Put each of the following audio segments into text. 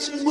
It's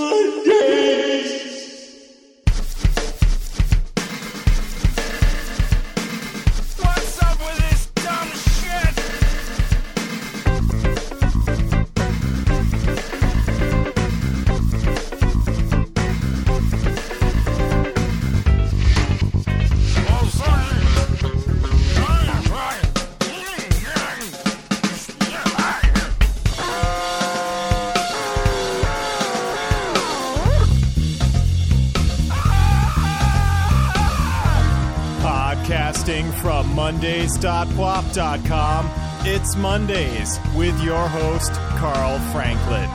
Mondays.pwop.com, it's Mondays with your host, Carl Franklin.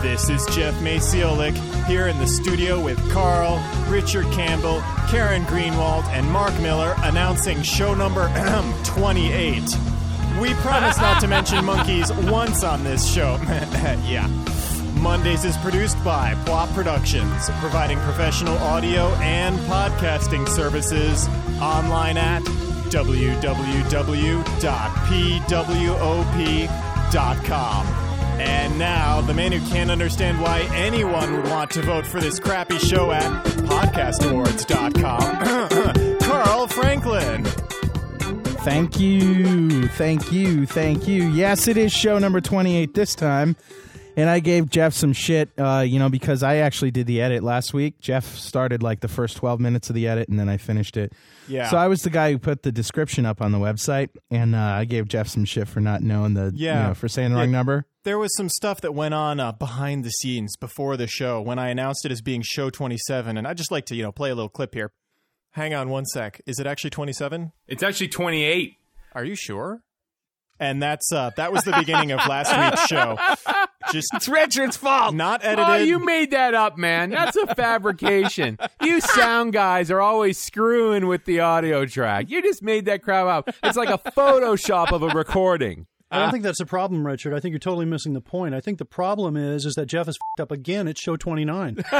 This is Jeff Maciolik here in the studio with Carl, Richard Campbell, Karen Greenwald, and Mark Miller announcing show number 28. We promise not to mention monkeys once on this show. yeah. Mondays is produced by PWOP Productions, providing professional audio and podcasting services online at www.pwop.com. And now, the man who can't understand why anyone would want to vote for this crappy show at podcastawards.com, Carl Franklin. Thank you. Thank you. Thank you. Yes, it is show number 28 this time. And I gave Jeff some shit, uh, you know, because I actually did the edit last week. Jeff started like the first 12 minutes of the edit and then I finished it. Yeah. So I was the guy who put the description up on the website. And uh, I gave Jeff some shit for not knowing the, Yeah. you know, for saying the Yeah. wrong number. There was some stuff that went on uh, behind the scenes before the show when I announced it as being show 27, and I'd just like to, you know, play a little clip here. Hang on one sec. Is it actually 27? It's actually 28. Are you sure? And that's uh, that was the beginning of last week's show. Just It's Richard's fault. Not Oh, edited. you made that up, man. That's a fabrication. you sound guys are always screwing with the audio track. You just made that crap up. It's like a Photoshop of a recording. I don't think that's a problem, Richard. I think you're totally missing the point. I think the problem is is that Jeff is fed up again at show 29.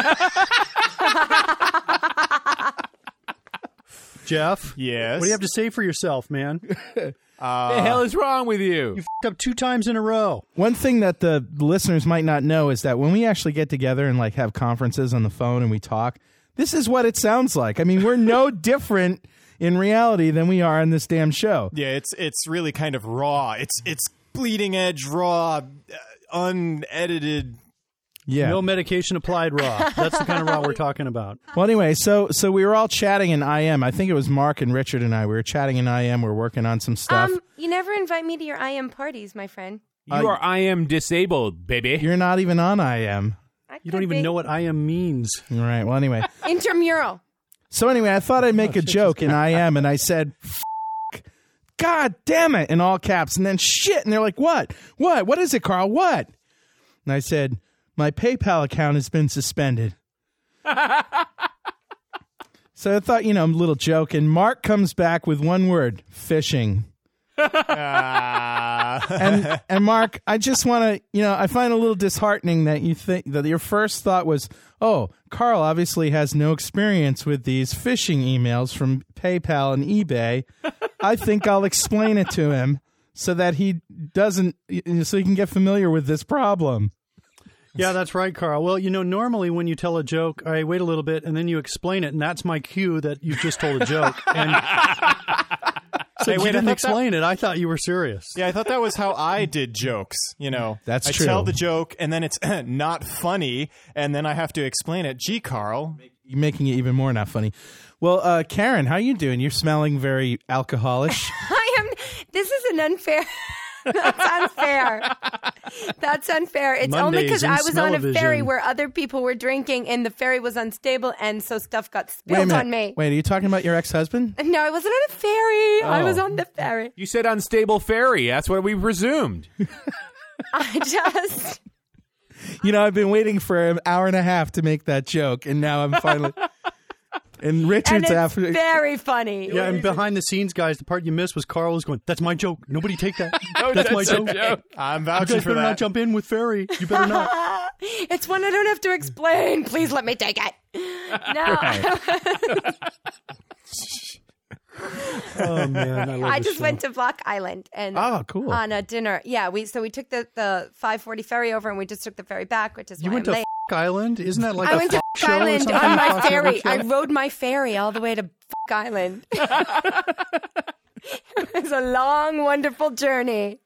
Jeff, yes. what do you have to say for yourself, man? You Uh, the hell is wrong with you? you? fed up two times in a row. One thing that the listeners might not know is that when we actually get together and like have conferences on the phone and we talk, this is what it sounds like. I mean, we're no different in reality than we are on this damn show. Yeah, it's it's really kind of raw. It's it's bleeding edge raw, uh, unedited. Yeah. No medication applied raw. That's the kind of raw we're talking about. Well, anyway, so so we were all chatting in IM. I think it was Mark and Richard and I. We were chatting in IM. We are working on some stuff. Um, you never invite me to your IM parties, my friend. You are I am disabled, baby. You're not even on IM. I You don't could even be. know what I am means. All right. Well, anyway. Intramural. So anyway, I thought I'd make a joke in IM, and I said, F- "God damn it!" in all caps, and then shit, and they're like, "What? What? What is it, Carl? What?" And I said, "My PayPal account has been suspended." so I thought, you know, a little joke, and Mark comes back with one word: phishing. Uh, and and Mark, I just want to, you know, I find a little disheartening that you think that your first thought was, "Oh, Carl obviously has no experience with these phishing emails from PayPal and eBay. I think I'll explain it to him so that he doesn't so he can get familiar with this problem." Yeah, that's right, Carl. Well, you know, normally when you tell a joke, I wait a little bit and then you explain it, and that's my cue that you've just told a joke. And so Hey, you wait, I didn't thought explain it. I thought you were serious. yeah, I thought that was how I did jokes. You know, That's I true. tell the joke, and then it's not funny, and then I have to explain it. Gee, Carl, You're making it even more not funny. Well, uh, Karen, how you doing? You're smelling very alcoholish. I am. This is an unfair. That's unfair. That's unfair. It's only because I was on a ferry where other people were drinking and the ferry was unstable, and so stuff got spilled on me. Wait, are you talking about your ex-husband? No, I wasn't on a ferry. I was Oh. on the ferry. You said unstable ferry. That's what we presumed. I just. You know, I've been waiting for an hour and a half to make that joke, and now I'm finally. and And Richard's it's after. very funny. Yeah, and behind the scenes, guys, the part you missed was Carl was going, "That's my joke. Nobody take that. No, that's, my joke. joke. I'm You vouching guys for better that. not jump in with Ferry. You better not." It's one I don't have to explain. Please let me take it. No, oh man, I I just show. went to Block Island and Oh, cool. on a dinner. Yeah, we so we took the the 540 ferry over and we just took the ferry back, which is You why went I'm to late. Island? Isn't that like I a went to Fuck show Island something? on my Fox ferry. I rode my ferry all the way to Fuck Island. it was a long, wonderful journey.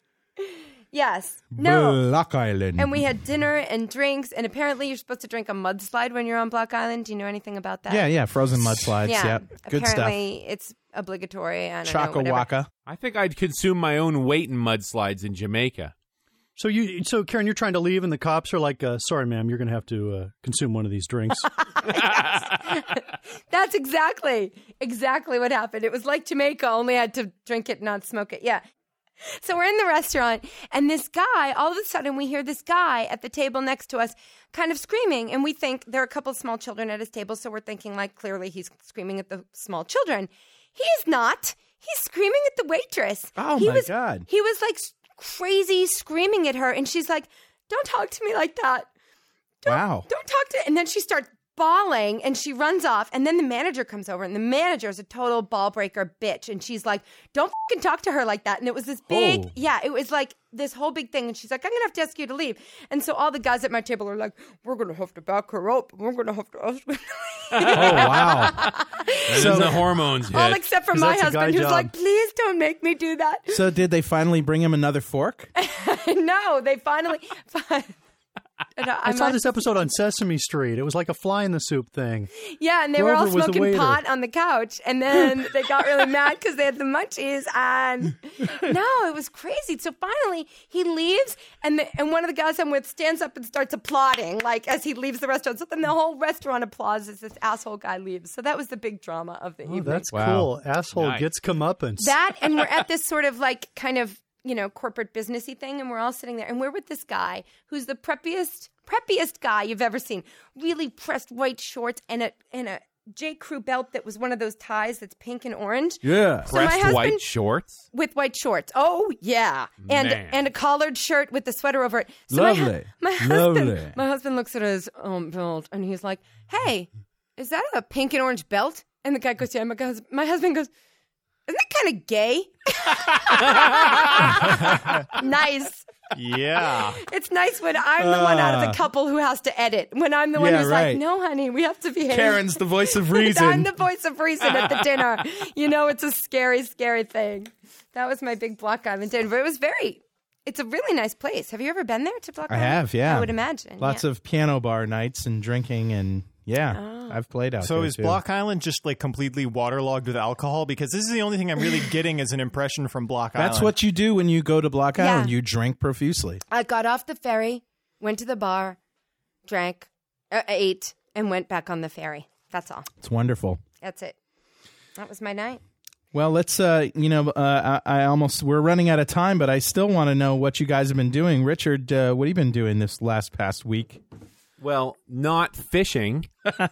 Yes. No. Block Island. And we had dinner and drinks, and apparently you're supposed to drink a mudslide when you're on Block Island. Do you know anything about that? yeah, yeah, frozen mudslides. Yeah. Yeah, good stuff. apparently it's obligatory. I don't know. Chaka whatever. Waka. I think I'd consume my own weight in mudslides in Jamaica. So you, so Karen, you're trying to leave, and the cops are like, uh, "Sorry, ma'am, you're going to have to uh, consume one of these drinks." That's exactly, exactly what happened. It was like Jamaica, only I had to drink it, not smoke it. Yeah. So we're in the restaurant, and this guy, all of a sudden, we hear this guy at the table next to us kind of screaming. And we think there are a couple of small children at his table. So we're thinking, like, clearly he's screaming at the small children. He is not. He's screaming at the waitress. Oh, he my was, God. He was like s- crazy screaming at her. And she's like, Don't talk to me like that Wow. don't talk to and then she starts bawling and she runs off and then the manager comes over and the manager is a total ball breaker bitch and she's like don't fucking talk to her like that and it was this big Oh. yeah it was like this whole big thing and she's like i'm gonna have to ask you to leave and so all the guys at my table are like we're gonna have to back her up we're gonna have to ask Oh wow. So the hormones hit. all except for my that's a guy husband who's job. like please don't make me do that so did they finally bring him another fork? no they finally I saw this episode on Sesame Street. It was like a fly in the soup thing. Yeah, and they were all Grover was the smoking pot on the couch, and then they got really mad because they had the munchies. And no, it was crazy. So finally, he leaves, and the, and one of the guys I'm with stands up and starts applauding, like as he leaves the restaurant. So then the whole restaurant applauds as this asshole guy leaves. So that was the big drama of the Oh, evening. that's Wow. cool. Asshole Nice. gets comeuppance. that, and we're at this sort of like kind of you know corporate businessy thing, and we're all sitting there, and we're with this guy who's the preppiest preppiest guy you've ever seen. Really pressed white shorts and a and a J. Crew belt that was one of those ties that's pink and orange. Yeah. So my Pressed white shorts. with white shorts. Oh yeah, and Man. and a collared shirt with the sweater over it. So Lovely. My, husband, Lovely. my husband looks at his um, belt and he's like, "Hey, is that a pink and orange belt?" And the guy goes, "Yeah." My, my husband goes, "Isn't that kind of gay?" nice. Yeah. It's nice when I'm the one out of the ah. couple who has to edit. When I'm the one Yeah, who's right. like, "No, honey, we have to behave." Karen's the voice of reason. I'm the voice of reason at the dinner. You know, it's a scary, scary thing. That was my big Block Island dinner, but it was very. It's a really nice place. Have you ever been there to Block I Island? have, yeah. I would imagine. Lots yeah. of piano bar nights and drinking and yeah, Oh. I've played out So there is too. Block Island just like completely waterlogged with alcohol? Because this is the only thing I'm really getting as an impression from Block That's Island. That's what you do when you go to Block Yeah. Island. You drink profusely. I got off the ferry, went to the bar, drank, uh, ate, and went back on the ferry. That's all. It's wonderful. That's it. That was my night. Well, let's. Uh, you know, uh, I, I almost we're running out of time, but I still want to know what you guys have been doing. Richard, uh, what have you been doing this last past week? Well, not fishing.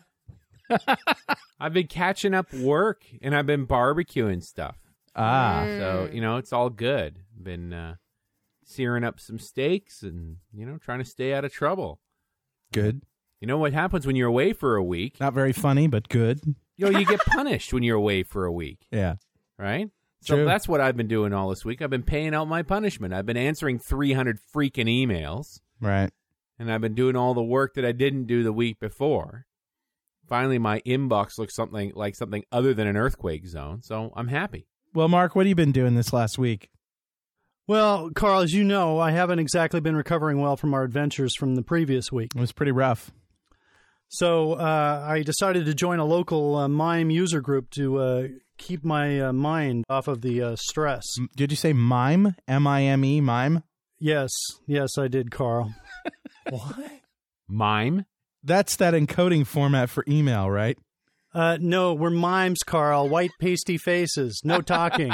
I've been catching up work and I've been barbecuing stuff. Ah, So, you know, it's all good. Been uh, searing up some steaks and, you know, trying to stay out of trouble. good. You know what happens when you're away for a week? Not very funny, but good. You know, you get punished when you're away for a week, Yeah. right? So True. that's what I've been doing all this week. I've been paying out my punishment. I've been answering 300 freaking emails. Right. and I've been doing all the work that I didn't do the week before. Finally, my inbox looks something like something other than an earthquake zone, so I'm happy. Well, Mark, what have you been doing this last week? well, Carl, as you know, I haven't exactly been recovering well from our adventures from the previous week. It was pretty rough. So uh, I decided to join a local uh, mime user group to uh, keep my uh, mind off of the uh, stress. M- Did you say mime? M I M E, mime? Yes, yes, I did, Carl. What? MIME, That's that encoding format for email, right? Uh, no, we're mimes, Carl. White pasty faces. No talking.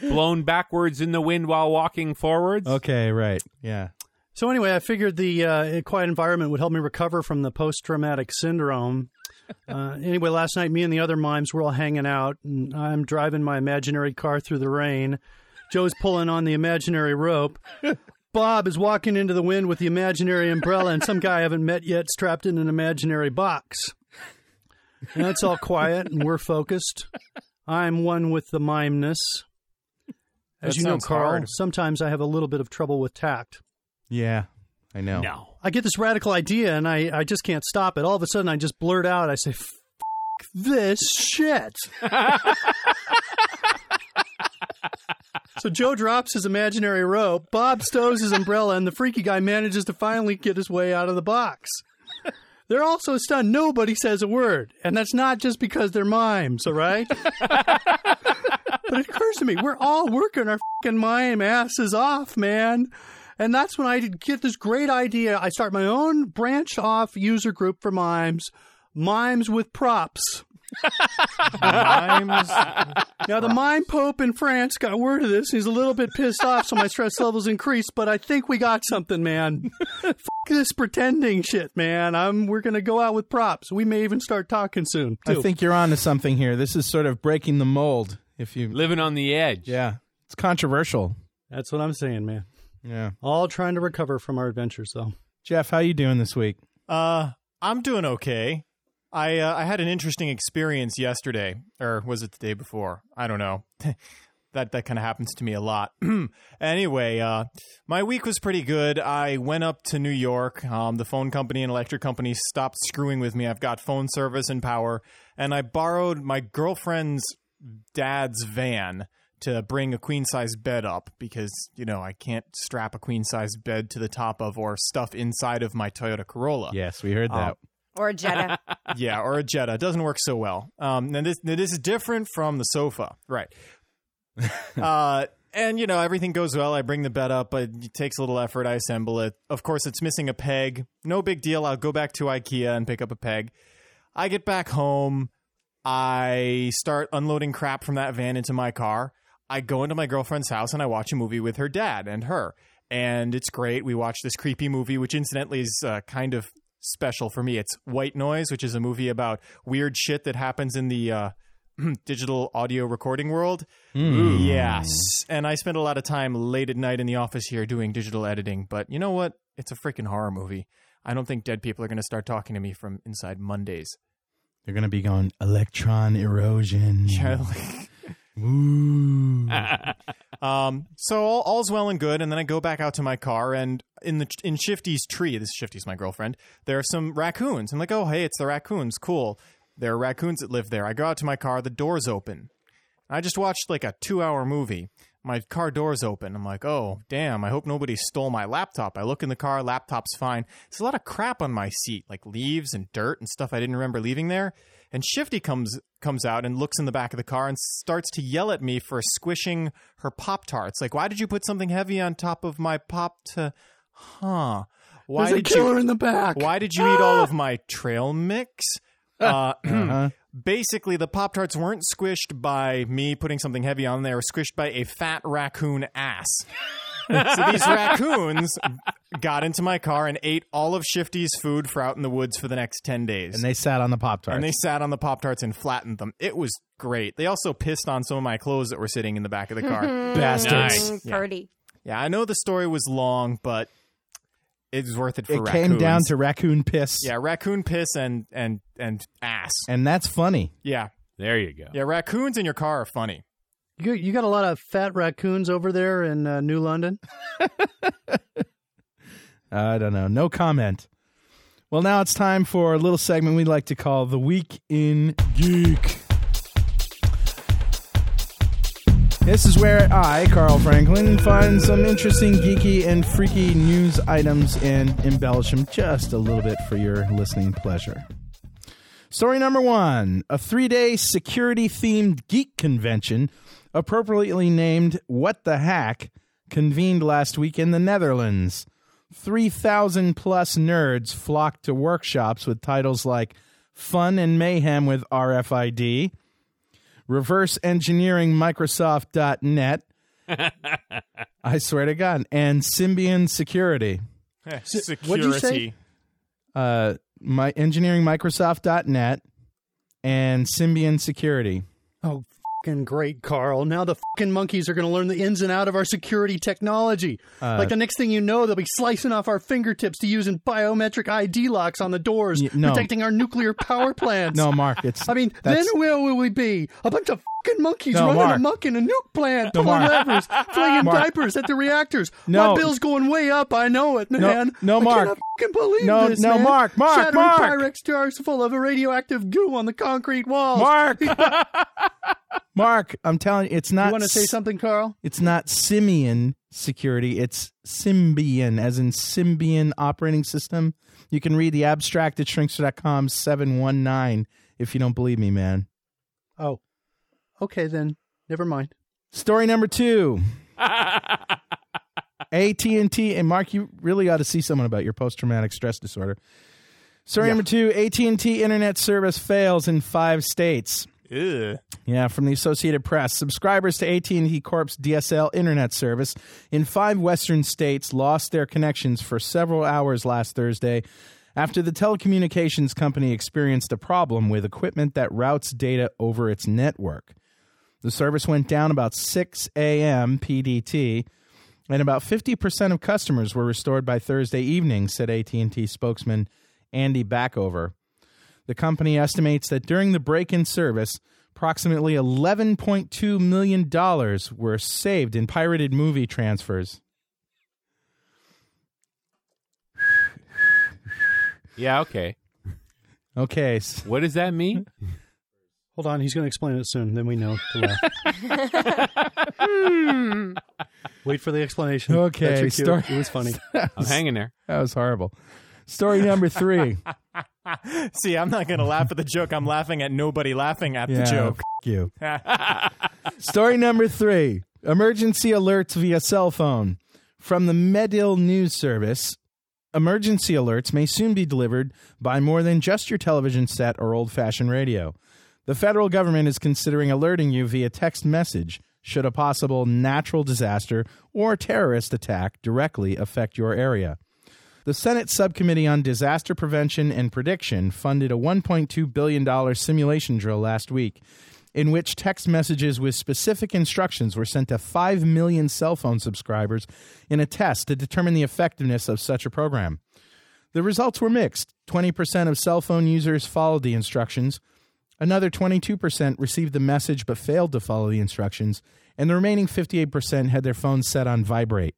blown backwards in the wind while walking forwards. Okay, right. Yeah. So anyway, I figured the uh, quiet environment would help me recover from the post-traumatic syndrome. Uh, anyway, last night, me and the other mimes were all hanging out, and I'm driving my imaginary car through the rain. Joe's pulling on the imaginary rope. Bob is walking into the wind with the imaginary umbrella, and some guy I haven't met yet strapped in an imaginary box. And it's all quiet, and we're focused. I'm one with the mimeness. As That you know, Carl, hard. sometimes I have a little bit of trouble with tact. Yeah. I know. No. I get this radical idea and I, I just can't stop it. All of a sudden, I just blurt out, I say, F this shit. so Joe drops his imaginary rope, Bob stows his umbrella, and the freaky guy manages to finally get his way out of the box. They're all so stunned, nobody says a word. And that's not just because they're mimes, all right? but it occurs to me, we're all working our fucking mime asses off, man. And that's when I get this great idea. I start my own branch off user group for mimes, mimes with props. Mimes. Now, the mime pope in France got word of this. He's a little bit pissed off, so my stress levels increased. But I think we got something, man. F- this pretending shit, man. I'm. We're gonna go out with props. We may even start talking soon. I think you're on to something here. This is sort of breaking the mold. If you, Living on the edge. yeah, it's controversial. that's what I'm saying, man. Yeah, All trying to recover from our adventures, though. Jeff, how you doing this week? Uh, I'm doing okay. I uh, I had an interesting experience yesterday, or was it the day before? I don't know. that that kind of happens to me a lot. anyway, uh, my week was pretty good. I went up to New York. Um, the phone company and electric company stopped screwing with me. I've got phone service and power, and I borrowed my girlfriend's dad's van to bring a queen size bed up because you know I can't strap a queen size bed to the top of or stuff inside of my Toyota Corolla Yes, we heard that. Or a Jetta. yeah, or a Jetta. It doesn't work so well. Um, and this this is different from the sofa, right? uh, and you know everything goes well. I bring the bed up, but it takes a little effort. I assemble it. Of course, it's missing a peg. No big deal. I'll go back to IKEA and pick up a peg. I get back home. I start unloading crap from that van into my car. I go into my girlfriend's house and I watch a movie with her dad and her. And it's great. We watch this creepy movie, which incidentally is uh, kind of special for me. It's White Noise, which is a movie about weird shit that happens in the uh, digital audio recording world. Yes. And I spend a lot of time late at night in the office here doing digital editing. But you know what? It's a freaking horror movie. I don't think dead people are going to start talking to me from inside Mondays. They're gonna be going electron erosion. Ooh. Um, so all, all's well and good, and then I go back out to my car, and in the in Shifty's tree, this Shifty's my girlfriend. There are some raccoons. I'm like, oh hey, it's the raccoons, cool. There are raccoons that live there. I go out to my car, the door's open. I just watched like a two hour movie. My car door's open. I'm like, oh damn! I hope nobody stole my laptop. I look in the car, laptop's fine. There's a lot of crap on my seat, like leaves and dirt and stuff I didn't remember leaving there. And Shifty comes comes out and looks in the back of the car and starts to yell at me for squishing her pop tarts. Like, why did you put something heavy on top of my pop? To, huh? Why There's a did killer you? in the back. Why did you eat all of my trail mix? Uh, Uh-huh. basically, the Pop Tarts weren't squished by me putting something heavy on. They were squished by a fat raccoon ass. So these raccoons got into my car and ate all of Shifty's food for out in the woods for the next 10 days. And they sat on the Pop Tarts. And they sat on the Pop Tarts and flattened them. It was great. They also pissed on some of my clothes that were sitting in the back of the car. Bastards. Mm, Yeah. Purdy. yeah, I know the story was long, but it was worth it for It raccoons. came down to raccoon piss. yeah, raccoon piss and and and ass. And that's funny. Yeah, There you go. yeah, raccoons in your car are funny. You, you got a lot of fat raccoons over there in uh, New London. I don't know. No comment. Well, now it's time for a little segment we like to call The Week in Geek. This is where I, Carl Franklin, find some interesting, geeky, and freaky news items and embellish them just a little bit for your listening pleasure. Story number one A three day security themed geek convention, appropriately named What the Hack, convened last week in the Netherlands. 3,000 plus nerds flocked to workshops with titles like Fun and Mayhem with RFID, Reverse Engineering Microsoft.net, I swear to God, and Symbian Security. Security. what'd you say? Uh, my engineering Microsoft.net and Symbian Security. Oh, fucking great, Carl. Now the fucking monkeys are going to learn the ins and out of our security technology. Uh, like the next thing you know, they'll be slicing off our fingertips to using biometric ID locks on the doors, Y- no. protecting our nuclear power plants. No, Mark, it's I mean, that's- then where will we be? A bunch of monkeys No, running Mark. amok in a nuke plant, No, pulling Mark. levers, flinging Mark. diapers at the reactors. No. My bill's going way up. I know it, man. no, I Mark. cannot fucking believe No, this, no, man. Mark, Mark, Shattering Mark. Pyrex jars full of a radioactive goo on the concrete walls. Mark. Mark, I'm telling you, it's not. you want to say something, Carl? It's not Simian security. It's Symbian, as in Symbian operating system. You can read the abstract at shrinkster.com 719 if you don't believe me, man. Oh, okay then. Never mind. Story number two. AT&T and Mark, you really ought to see someone about your post-traumatic stress disorder. Story number two: AT&T internet service fails in five states. Ew. Yeah, from the Associated Press. Subscribers to AT&T Corp's DSL internet service in five western states lost their connections for several hours last Thursday after the telecommunications company experienced a problem with equipment that routes data over its network. The service went down about 6 a.m. PDT, and about 50% of customers were restored by Thursday evening, said AT&T spokesman Andy Backover. The company estimates that during the break in service, approximately $11.2 million were saved in pirated movie transfers. Yeah, okay. Okay. What does that mean? Hold on, he's going to explain it soon. Then we know to laugh. Hmm. Wait for the explanation. Okay, That's your cue. start- It was funny. I'm hanging there. That was horrible. Story number three. See, I'm not going to laugh at the joke. I'm laughing at nobody laughing at yeah, the joke. f- you. Story number three. Emergency alerts via cell phone. From the Medill News Service, emergency alerts may soon be delivered by more than just your television set or old fashioned radio. The federal government is considering alerting you via text message should a possible natural disaster or terrorist attack directly affect your area. The Senate Subcommittee on Disaster Prevention and Prediction funded a $1.2 billion simulation drill last week, in which text messages with specific instructions were sent to 5 million cell phone subscribers in a test to determine the effectiveness of such a program. The results were mixed. 20% of cell phone users followed the instructions, another 22% received the message but failed to follow the instructions, and the remaining 58% had their phones set on vibrate.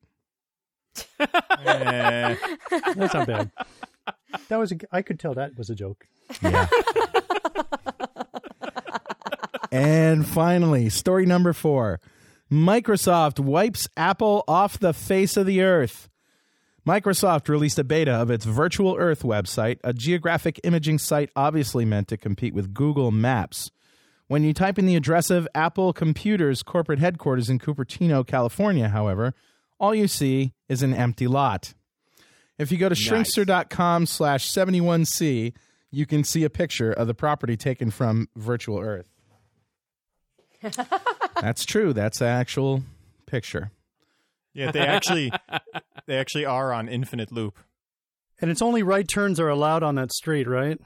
Eh, That's not bad. That was. A, I could tell that was a joke. Yeah. And finally, story number four Microsoft wipes Apple off the face of the earth. Microsoft released a beta of its Virtual Earth website, a geographic imaging site obviously meant to compete with Google Maps. When you type in the address of Apple Computer's corporate headquarters in Cupertino, California, however, all you see is an empty lot. If you go to shrinkster.com slash 71C, you can see a picture of the property taken from Virtual Earth. That's true. That's an actual picture. Yeah, they actually they actually are on infinite loop. And it's only right turns are allowed on that street, right?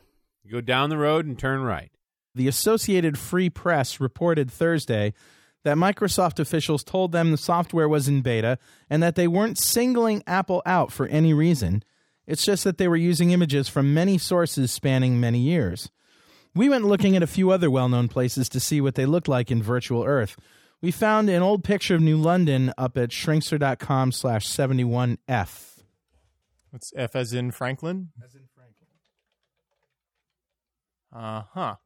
You go down the road and turn right. The Associated Free Press reported Thursday that Microsoft officials told them the software was in beta and that they weren't singling Apple out for any reason. It's just that they were using images from many sources spanning many years. We went looking at a few other well known places to see what they looked like in virtual Earth. We found an old picture of New London up at shrinkster.com slash 71F. What's F as in Franklin? As in Franklin. Uh huh.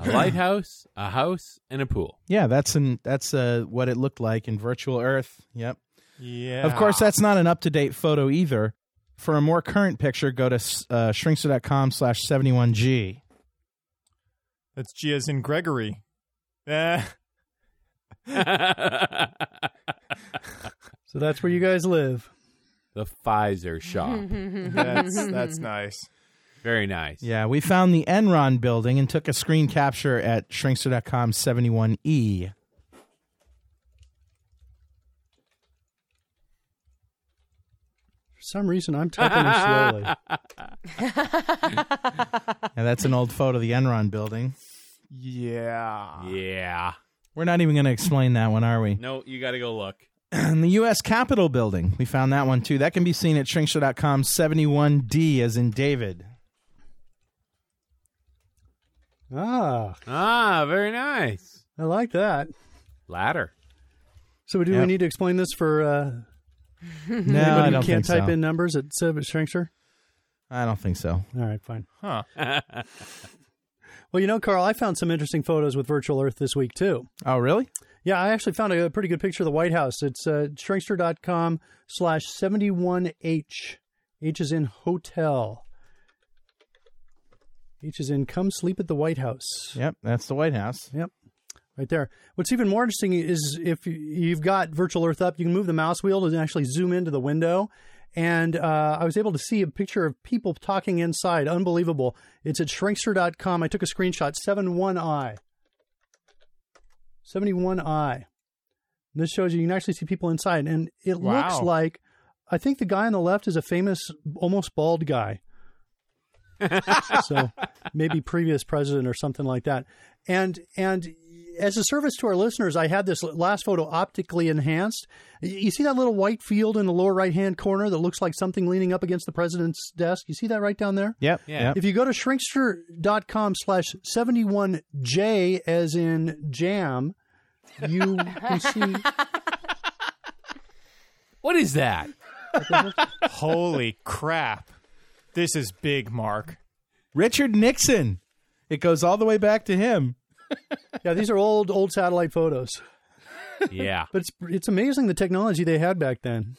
A lighthouse, a house, and a pool. Yeah, that's an, that's uh, what it looked like in virtual Earth. Yep. Yeah. Of course, that's not an up to date photo either. For a more current picture, go to uh, shrinkster.com slash 71G. That's G as in Gregory. Eh. So that's where you guys live. the Pfizer shop. That's that's nice. Very nice. Yeah, we found the Enron building and took a screen capture at shrinkster.com 71E. For some reason, I'm typing it slowly. And that's an old photo of the Enron building. Yeah. Yeah. We're not even going to explain that one, are we? No, you got to go look. And the U.S. Capitol building, we found that one too. That can be seen at shrinkster.com 71D as in David. Ah, Ah, very nice. I like that. Ladder. So do we need to explain this for uh, No, anybody I who don't can't think type so. in numbers at Seb Shrinkster? I don't think so. All right, fine. Huh. Well, you know, Carl, I found some interesting photos with Virtual Earth this week too. Oh, really? Yeah, I actually found a pretty good picture of the White House. It's uh, shrinkster.com slash 71H. H is in hotel. H is in come sleep at the White House. Yep, that's the White House. Yep, right there. What's even more interesting is if you've got Virtual Earth up, you can move the mouse wheel to actually zoom into the window. And uh, I was able to see a picture of people talking inside. Unbelievable. It's at shrinkster.com. I took a screenshot, 71i. 71i. This shows you you can actually see people inside. And it looks like, I think the guy on the left is a famous, almost bald guy. so maybe previous president or something like that. And and as a service to our listeners, I had this last photo optically enhanced. You see that little white field in the lower right hand corner that looks like something leaning up against the president's desk? You see that right down there? Yep. Yeah. Yep. If you go to shrinkster.com slash 71J as in jam, you can see. What is that? Holy crap. This is big, Mark. Richard Nixon. It goes all the way back to him. Yeah, these are old, old satellite photos. Yeah. But it's, it's amazing the technology they had back then.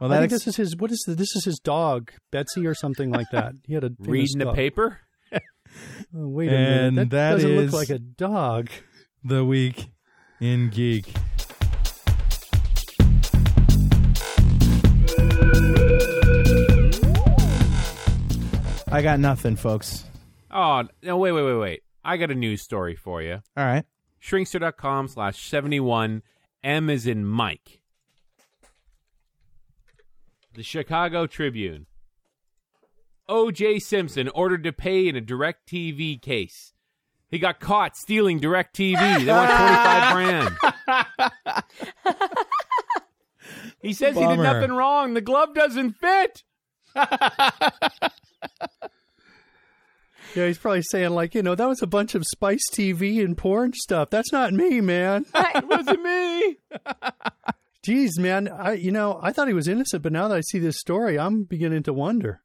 Well, I think ex- this is his. What is the, this? Is his dog Betsy or something like that? He had a Reading the dog. paper? Oh, wait a minute, that, that doesn't is- look like a dog. the week in geek. I got nothing, folks. Oh, no, wait, wait, wait, wait. I got a news story for you. All right. Shrinkster.com slash 71. M is in Mike. The Chicago Tribune. O.J. Simpson ordered to pay in a DirecTV case. He got caught stealing DirecTV. They want 25 grand. he says he did nothing wrong. The glove doesn't fit. Yeah, he's probably saying like, you know, that was a bunch of Spice TV and porn stuff. That's not me, man. It wasn't me. Jeez, man. I, you know, I thought he was innocent, but now that I see this story, I'm beginning to wonder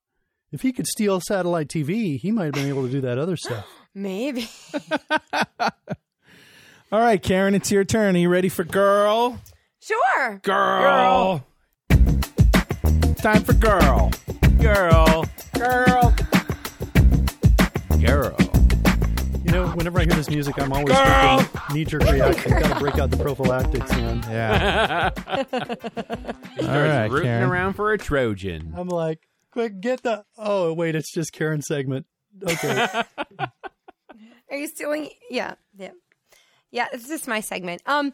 if he could steal satellite TV, he might have been able to do that other stuff. Maybe. All right, Karen, it's your turn. Are you ready for girl? Sure. Girl. Time for girl. Girl. Girl. Girl. You know, whenever I hear this music, I'm always Girl! thinking knee-jerk reaction. Got to break out the prophylactics, man. Yeah. He All starts right, rooting Karen. around for a Trojan. I'm like, quick, get the. Oh, wait, it's just Karen's segment. Okay. Are you stealing? Yeah, yeah, yeah. It's just my segment. Um,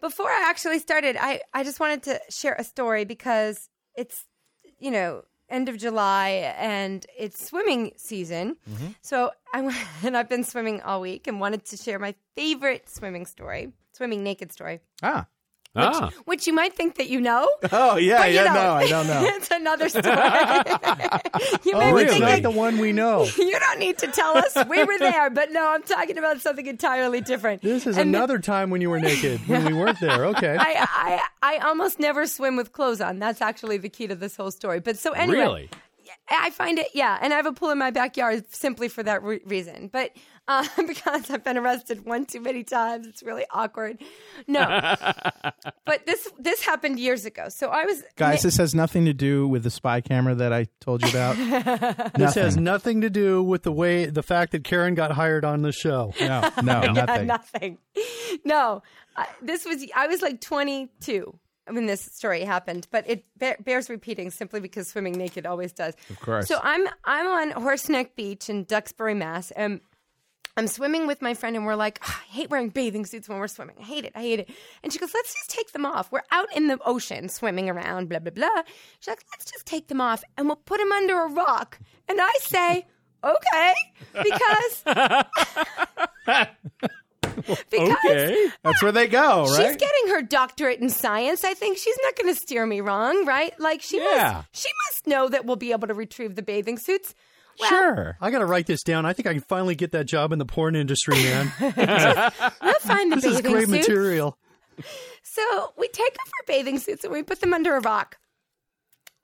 before I actually started, I I just wanted to share a story because it's you know end of July and it's swimming season. So I went and I've been swimming all week and wanted to share my favorite swimming story, swimming naked story, Ah. Ah. which you might think that you know. Oh, yeah, but you yeah, don't. no, I don't know. it's another story. you may oh, be it's thinking, not the one we know. you don't need to tell us we were there, but no, I'm talking about something entirely different. This is And the- another time when you were naked, when we weren't there. Okay. I, I I almost never swim with clothes on. That's actually the key to this whole story. But so anyway, Really? I find it yeah, and I have a pool in my backyard simply for that re- reason. But uh, because I've been arrested one too many times, it's really awkward. No, but this this happened years ago. So I was Guys, this has nothing to do with the spy camera that I told you about. This has Nothing. nothing to do with the way the fact that Karen got hired on the show. No, no, Yeah, nothing. nothing. No, I, this was I was like 22 when this story happened, but it bear, bears repeating simply because swimming naked always does. Of course. So I'm I'm on Horseneck Beach in Duxbury, Mass, and I'm swimming with my friend, and we're like, "Ah, I hate wearing bathing suits when we're swimming. I hate it. I hate it. And she goes, Let's just take them off. We're out in the ocean swimming around, blah blah blah. She's like, Let's just take them off, and we'll put them under a rock. And I say. Okay, because because Okay. That's where they go, right? She's getting her doctorate in science. I think she's not going to steer me wrong, right? Like she Yeah. must she must know that we'll be able to retrieve the bathing suits. sure. I got to write this down. I think I can finally get that job in the porn industry, man. We'll find the bathing suits. this is great suits. material. So we take off our bathing suits and we put them under a rock.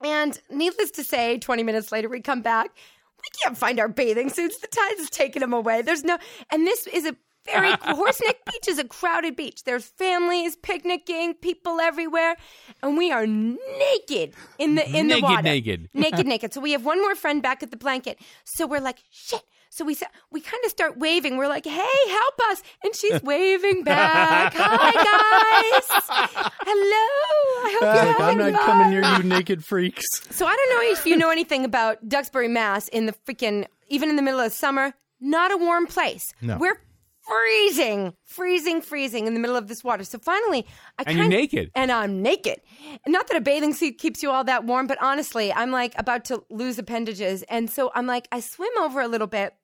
And needless to say, 20 minutes later, we come back. We can't find our bathing suits. The tide has taken them away. There's no, and this is a very, Horseneck Beach is a crowded beach. There's families picnicking, people everywhere, and we are naked in the in the water. naked. naked, naked. So we have one more friend back at the blanket. So we're like, shit. So we we kind of start waving. We're like, "Hey, help us!" And she's waving back. Hi, guys. Hello. I hope you're Like, I'm not coming fun." near you, naked freaks. So I don't know if you know anything about Duxbury, Mass. In the freaking even in the middle of summer, not a warm place. No. We're freezing, freezing, freezing in the middle of this water. So finally, I And you're kind- naked. and I'm naked. Not that a bathing suit keeps you all that warm, but honestly, I'm like about to lose appendages, and so I'm like, I swim over a little bit.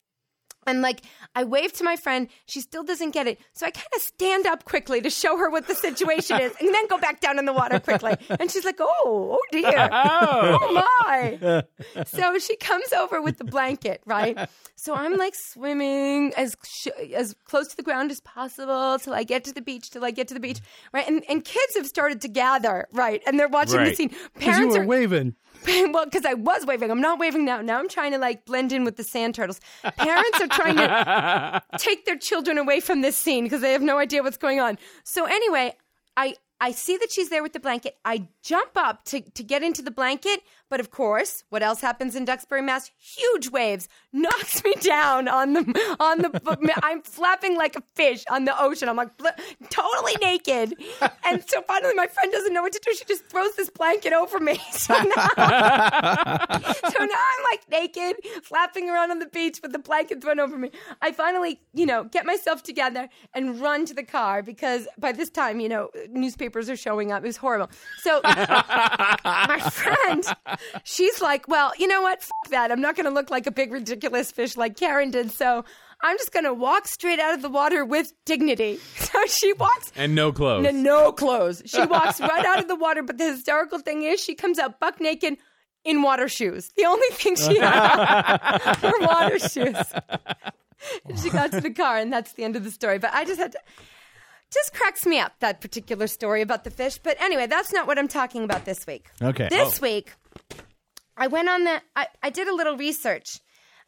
And like I wave to my friend, she still doesn't get it. So I kind of stand up quickly to show her what the situation is, and then go back down in the water quickly. And she's like, "Oh, oh dear, oh my!" so she comes over with the blanket, right? So I'm like swimming as sh- as close to the ground as possible till I get to the beach. Till I get to the beach, right? And and kids have started to gather, right? And they're watching the scene. Parents are waving. well, because I was waving. I'm not waving now. Now I'm trying to like blend in with the sand turtles. Parents are trying to take their children away from this scene because they have no idea what's going on. So anyway, I I see that she's there with the blanket. I jump up to, to get into the blanket, but of course, what else happens in Duxbury, Mass? Huge waves knocks me down on the on the. I'm flapping like a fish on the ocean. I'm like totally naked, and so finally, my friend doesn't know what to do. She just throws this blanket over me. So now, so now I'm like naked, flapping around on the beach with the blanket thrown over me. I finally, you know, get myself together and run to the car because by this time, you know, newspapers are showing up. It was horrible. So my friend, she's like, well, you know what? Fuck that. I'm not going to look like a big ridiculous fish like Karen did. So I'm just going to walk straight out of the water with dignity. So she walks And no clothes. no, no clothes. She walks right out of the water, but the hysterical thing is she comes out buck naked in water shoes. The only thing she had were water shoes. And she got to the car, and that's the end of the story. But I just had to. Just cracks me up that particular story about the fish. But anyway, that's not what I'm talking about this week. Okay. This oh. week, I went on the. I, I did a little research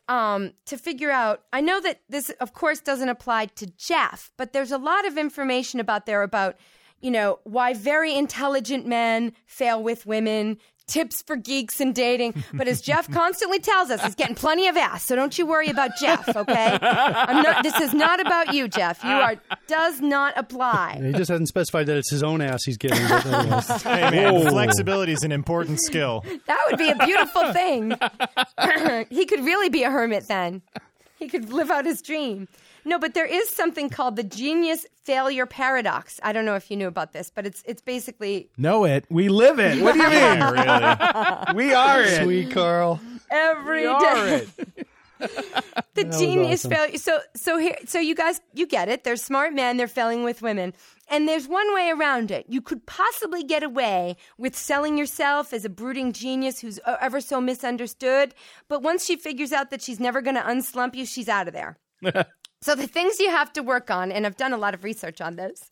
um, to figure out. I know that this, of course, doesn't apply to Jeff, but there's a lot of information about there about, you know, why very intelligent men fail with women. Tips for geeks and dating. But as Jeff constantly tells us, he's getting plenty of ass. So don't you worry about Jeff, okay? I'm not, this is not about you, Jeff. You are does not apply. He just hasn't specified that it's his own ass he's getting. Hey man, flexibility is an important skill. That would be a beautiful thing. he could really be a hermit then. He could live out his dream. No, but there is something called the genius failure paradox. I don't know if you knew about this, but it's it's basically Know it. We live it. What do you mean? really. we are it. Sweet Carl. every You day. are it. the was genius awesome. failure. So so here so you guys you get it. They're smart men. They're failing with women. And there's one way around it. You could possibly get away with selling yourself as a brooding genius who's ever so misunderstood. But once she figures out that she's never going to unslump you, she's out of there. so the things you have to work on, and I've done a lot of research on this,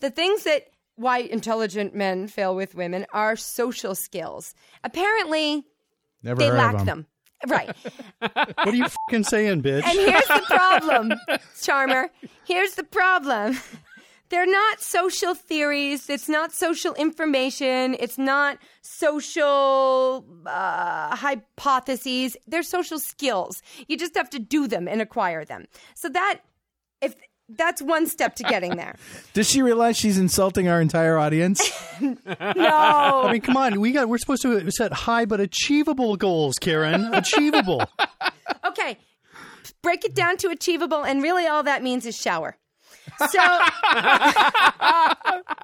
the things that why intelligent men fail with women are social skills. Apparently, Never they lack of 'em. them. Right. What are you fucking saying, bitch? And here's the problem, Charmer. Here's the problem. They're not social theories. It's not social information. It's not social uh, hypotheses. They're social skills. You just have to do them and acquire them. So that, if that's one step to getting there. Does she realize she's insulting our entire audience? No. I mean, come on. We got. We're supposed to set high but achievable goals, Karen. Achievable. Okay. Break it down to achievable, and really all that means is shower. So.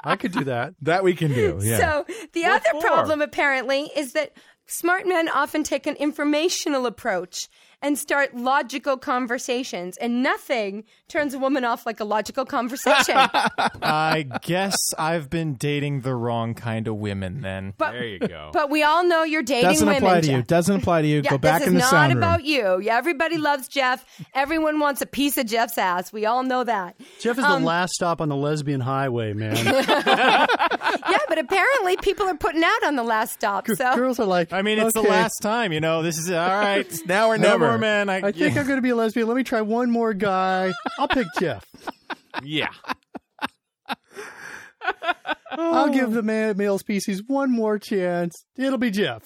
I could do that. that we can do. Yeah. So the other for? problem apparently is that smart men often take an informational approach and start logical conversations, and nothing turns a woman off like a logical conversation. I guess I've been dating the wrong kind of women then. but There you go. but we all know you're dating Doesn't women. apply to you. Doesn't apply to you. Yeah, Go back this in is the not sound room. about you. Yeah, everybody loves Jeff. Everyone wants a piece of Jeff's ass. We all know that. Jeff is Um, the last stop on the lesbian highway, man. Yeah, but apparently people are putting out on the last stop. So Girls are like, I mean, it's the last time, you know. This is all right. now or no never. More men. I, I think I'm going to be a lesbian. Let me try one more guy. I'll pick Jeff. yeah. I'll give the ma- male species one more chance. It'll be Jeff.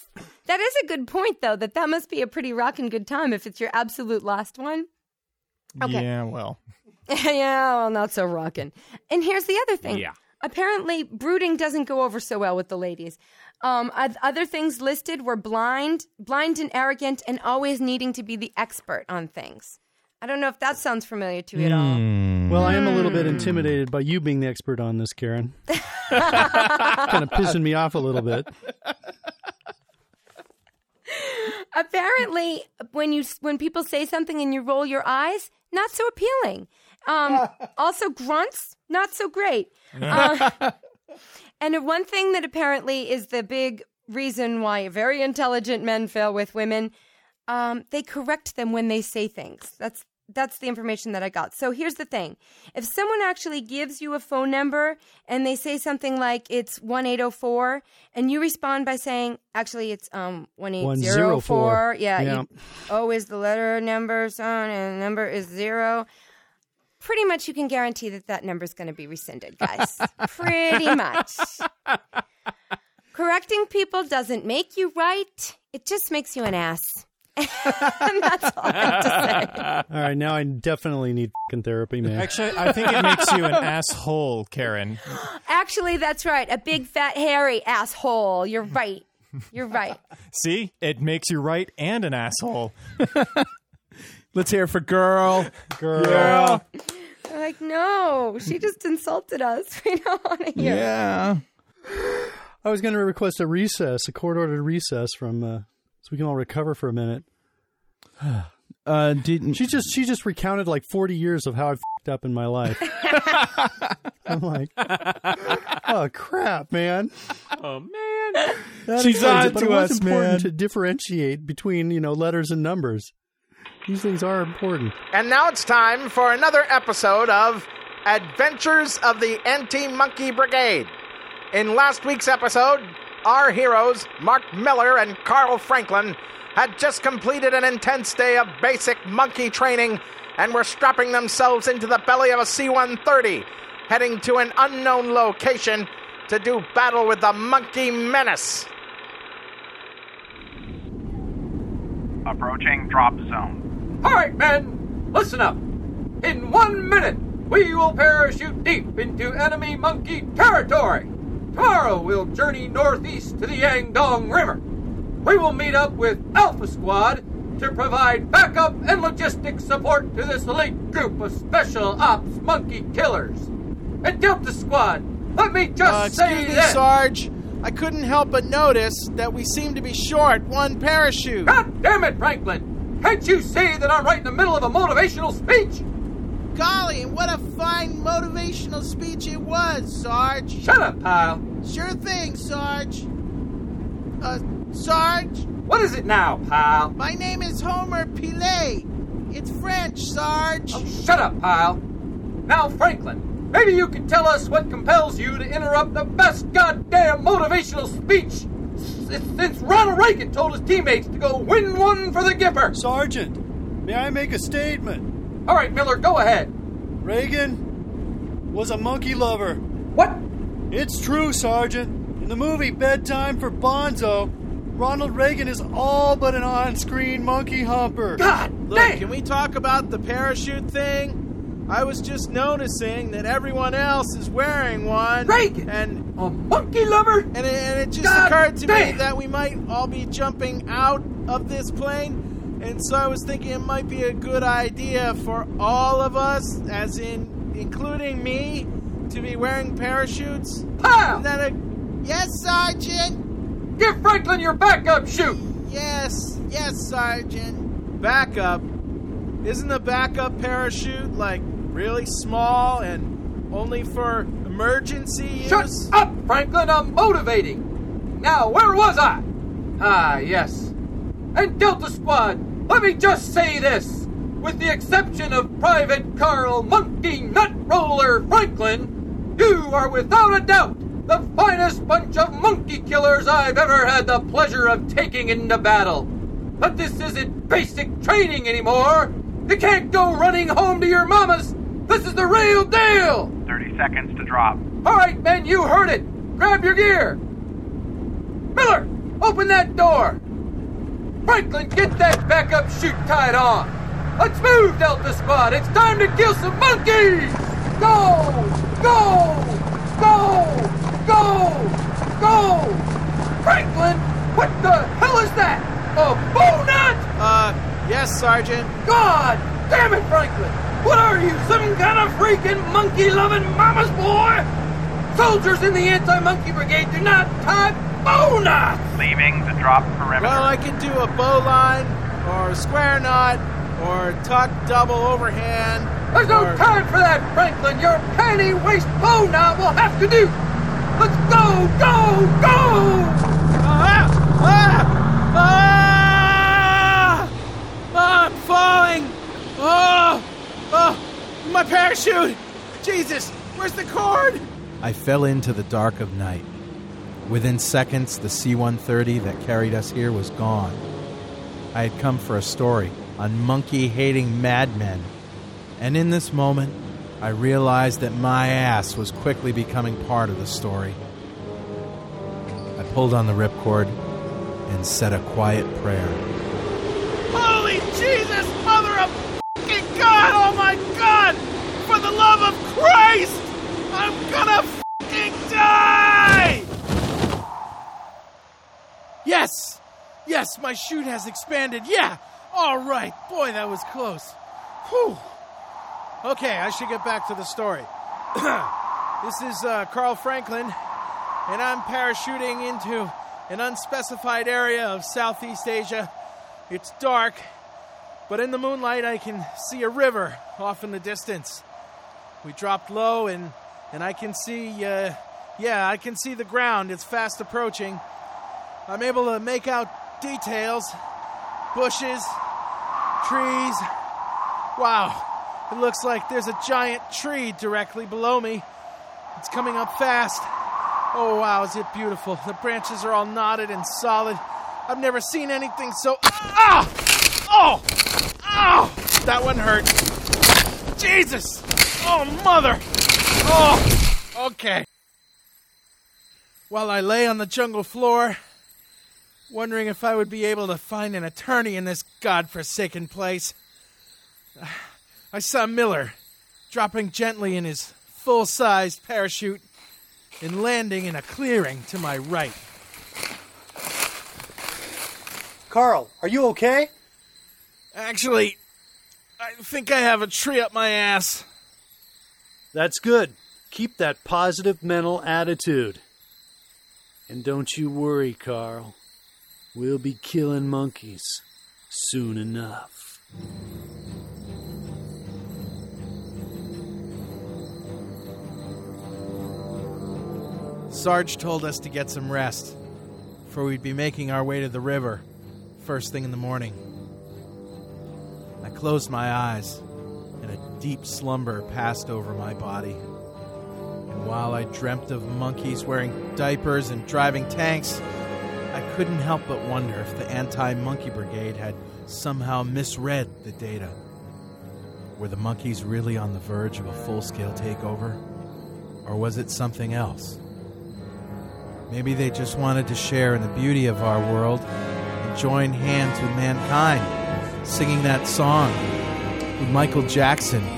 that is a good point, though. That that must be a pretty rocking good time if it's your absolute last one. Okay. Yeah, well. yeah, well, not so rocking. And here's the other thing. Yeah. Apparently, brooding doesn't go over so well with the ladies. Um, other things listed were blind, blind and arrogant, and always needing to be the expert on things. I don't know if that sounds familiar to you at all. Well, I am a little bit Hmm. intimidated by you being the expert on this, Karen. kind of pissing me off a little bit. Apparently, when you when people say something and you roll your eyes, not so appealing. Um, also, grunts, not so great. Uh, and one thing that apparently is the big reason why very intelligent men fail with women, um, they correct them when they say things. That's that's the information that I got. So here's the thing: if someone actually gives you a phone number and they say something like it's one eight zero four, and you respond by saying, actually it's um one eight zero four, 104. yeah, Yeah. You, O is the letter number, so and number is zero. Pretty much, you can guarantee that that number is going to be rescinded, guys. Pretty much. Correcting people doesn't make you right; it just makes you an ass. and that's all I have to say. All right, now I definitely need fucking therapy, man. Actually, I think it makes you an asshole, Karen. Actually, that's right. A big, fat, hairy asshole. You're right. You're right. See? It makes you right and an asshole. Let's hear it for girl. Girl. They're like, no, she just insulted us. We don't want to hear. it. Yeah. I was going to request a recess, a court ordered recess from, uh, so we can all recover for a minute. Uh, didn't She just she just recounted like 40 years of how I fucked up in my life. I'm like, oh crap, man. Oh man. That She's explains on it, but to it was us, important man. to differentiate between you know letters and numbers. These things are important. And now it's time for another episode of Adventures of the Anti Monkey Brigade. In last week's episode, our heroes, Mark Miller and Carl Franklin, had just completed an intense day of basic monkey training and were strapping themselves into the belly of a C 130, heading to an unknown location to do battle with the Monkey Menace. Approaching drop zone. All right, men, listen up. In one minute, we will parachute deep into enemy monkey territory. Tomorrow, we'll journey northeast to the Yangdong River. We will meet up with Alpha Squad to provide backup and logistic support to this elite group of special ops monkey killers. And Delta Squad, let me just Uh, say excuse me, that. Sarge. I couldn't help but notice that we seem to be short one parachute. God damn it, Franklin! Can't you see that I'm right in the middle of a motivational speech? Golly, and what a fine motivational speech it was, Sarge. Shut up, pal. Sure thing, Sarge. Uh, Sarge, What is it now, pal? my name is Homer Pilet. It's French, Sarge. Oh, shut up, pal. Now, Franklin, maybe you can tell us what compels you to interrupt the best goddamn motivational speech since Ronald Reagan told his teammates to go win one for the Gipper. Sergeant, may I make a statement? All right, Miller, go ahead. Reagan was a monkey lover. What? It's true, Sergeant. In the movie Bedtime for Bonzo, Ronald Reagan is all but an on-screen monkey humper. God Look, damn! can we talk about the parachute thing? I was just noticing that everyone else is wearing one. Reagan! And A monkey lover? and it, and it just God occurred to me that we might all be jumping out of this plane, and so I was thinking it might be a good idea for all of us, as in including me, to be wearing parachutes. That a yes, Sergeant? Give Franklin your backup shoot! Yes, yes, Sergeant. backup. Isn't the backup parachute like really small and only for emergency use? Shut up, Franklin. I'm motivating. Now, where was I? Ah, yes. And Delta Squad, let me just say this. With the exception of Private Carl Monkey Nut Roller Franklin, you are without a doubt the finest bunch of monkey killers I've ever had the pleasure of taking into battle. But this isn't basic training anymore. You can't go running home to your mamas. This is the real deal. 30 seconds to drop. All right, men, you heard it. Grab your gear. Miller, open that door. Franklin, get that backup chute tied on. Let's move, Delta Squad. It's time to kill some monkeys. Go, go, go, go, go. Franklin, what the hell is that? A bow? Uh, yes, Sergeant. God damn it, Franklin! What are you, some kind of freaking monkey loving mama's boy? Soldiers in the anti monkey brigade do not tie bow knots! Leaving the drop perimeter. Well, I can do a bowline, or a square knot, or tuck double overhand. There's no or- time for that, Franklin! Your panty waist bow knot will have to do! Let's go, go, go! Ah! Ah! Ah! Ah, I'm falling! Oh! Oh! My parachute! Jesus! Where's the cord? I fell into the dark of night. Within seconds, the C 130 that carried us here was gone. I had come for a story on monkey hating madmen. And in this moment, I realized that my ass was quickly becoming part of the story. I pulled on the ripcord and said a quiet prayer. Holy Jesus, Mother of fucking God! Oh my God! For the love of Christ! I'm gonna fucking die! Yes! Yes, my chute has expanded. Yeah! All right. Boy, that was close. Whew. Okay, I should get back to the story. this is uh, Carl Franklin, and I'm parachuting into an unspecified area of Southeast Asia. It's dark, but in the moonlight, I can see a river off in the distance. We dropped low, and and I can see, uh, yeah, I can see the ground. It's fast approaching. I'm able to make out details, bushes, trees. Wow, it looks like there's a giant tree directly below me. It's coming up fast. Oh, wow, is it beautiful? The branches are all knotted and solid. I've never seen anything so. Ah! Oh! Oh! That one hurt. Jesus! Oh, mother! Oh! Okay. While I lay on the jungle floor, wondering if I would be able to find an attorney in this godforsaken place, I saw Miller dropping gently in his full sized parachute and landing in a clearing to my right. Carl, are you okay? Actually, I think I have a tree up my ass. That's good. Keep that positive mental attitude. And don't you worry, Carl. We'll be killing monkeys soon enough. Sarge told us to get some rest, for we'd be making our way to the river first thing in the morning. I closed my eyes, and a deep slumber passed over my body. And while I dreamt of monkeys wearing diapers and driving tanks, I couldn't help but wonder if the anti monkey brigade had somehow misread the data. Were the monkeys really on the verge of a full scale takeover? Or was it something else? Maybe they just wanted to share in the beauty of our world and join hands with mankind, singing that song with Michael Jackson.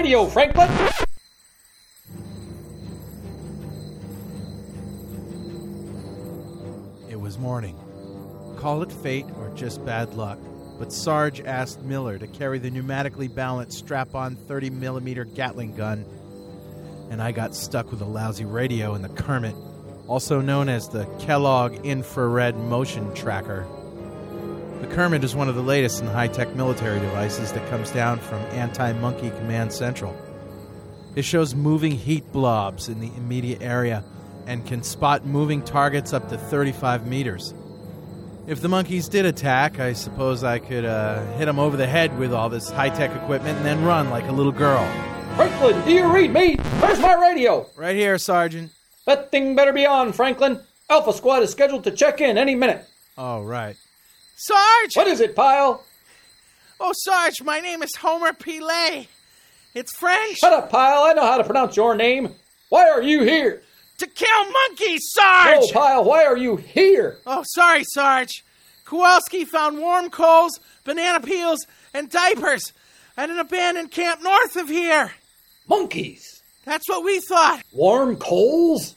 Radio, Franklin? It was morning. Call it fate or just bad luck, but Sarge asked Miller to carry the pneumatically balanced strap on 30 millimeter Gatling gun and I got stuck with a lousy radio in the Kermit, also known as the Kellogg Infrared Motion Tracker. The Kermit is one of the latest in high tech military devices that comes down from Anti Monkey Command Central. It shows moving heat blobs in the immediate area and can spot moving targets up to 35 meters. If the monkeys did attack, I suppose I could uh, hit them over the head with all this high tech equipment and then run like a little girl. Franklin, do you read me? Where's my radio? Right here, Sergeant. That thing better be on, Franklin. Alpha Squad is scheduled to check in any minute. Oh, right. Sarge! What is it, Pyle? Oh, Sarge, my name is Homer Pilet. It's French. Shut up, Pyle. I know how to pronounce your name. Why are you here? To kill monkeys, Sarge! Oh, Pyle, why are you here? Oh, sorry, Sarge. Kowalski found warm coals, banana peels, and diapers at an abandoned camp north of here. Monkeys? That's what we thought. Warm coals?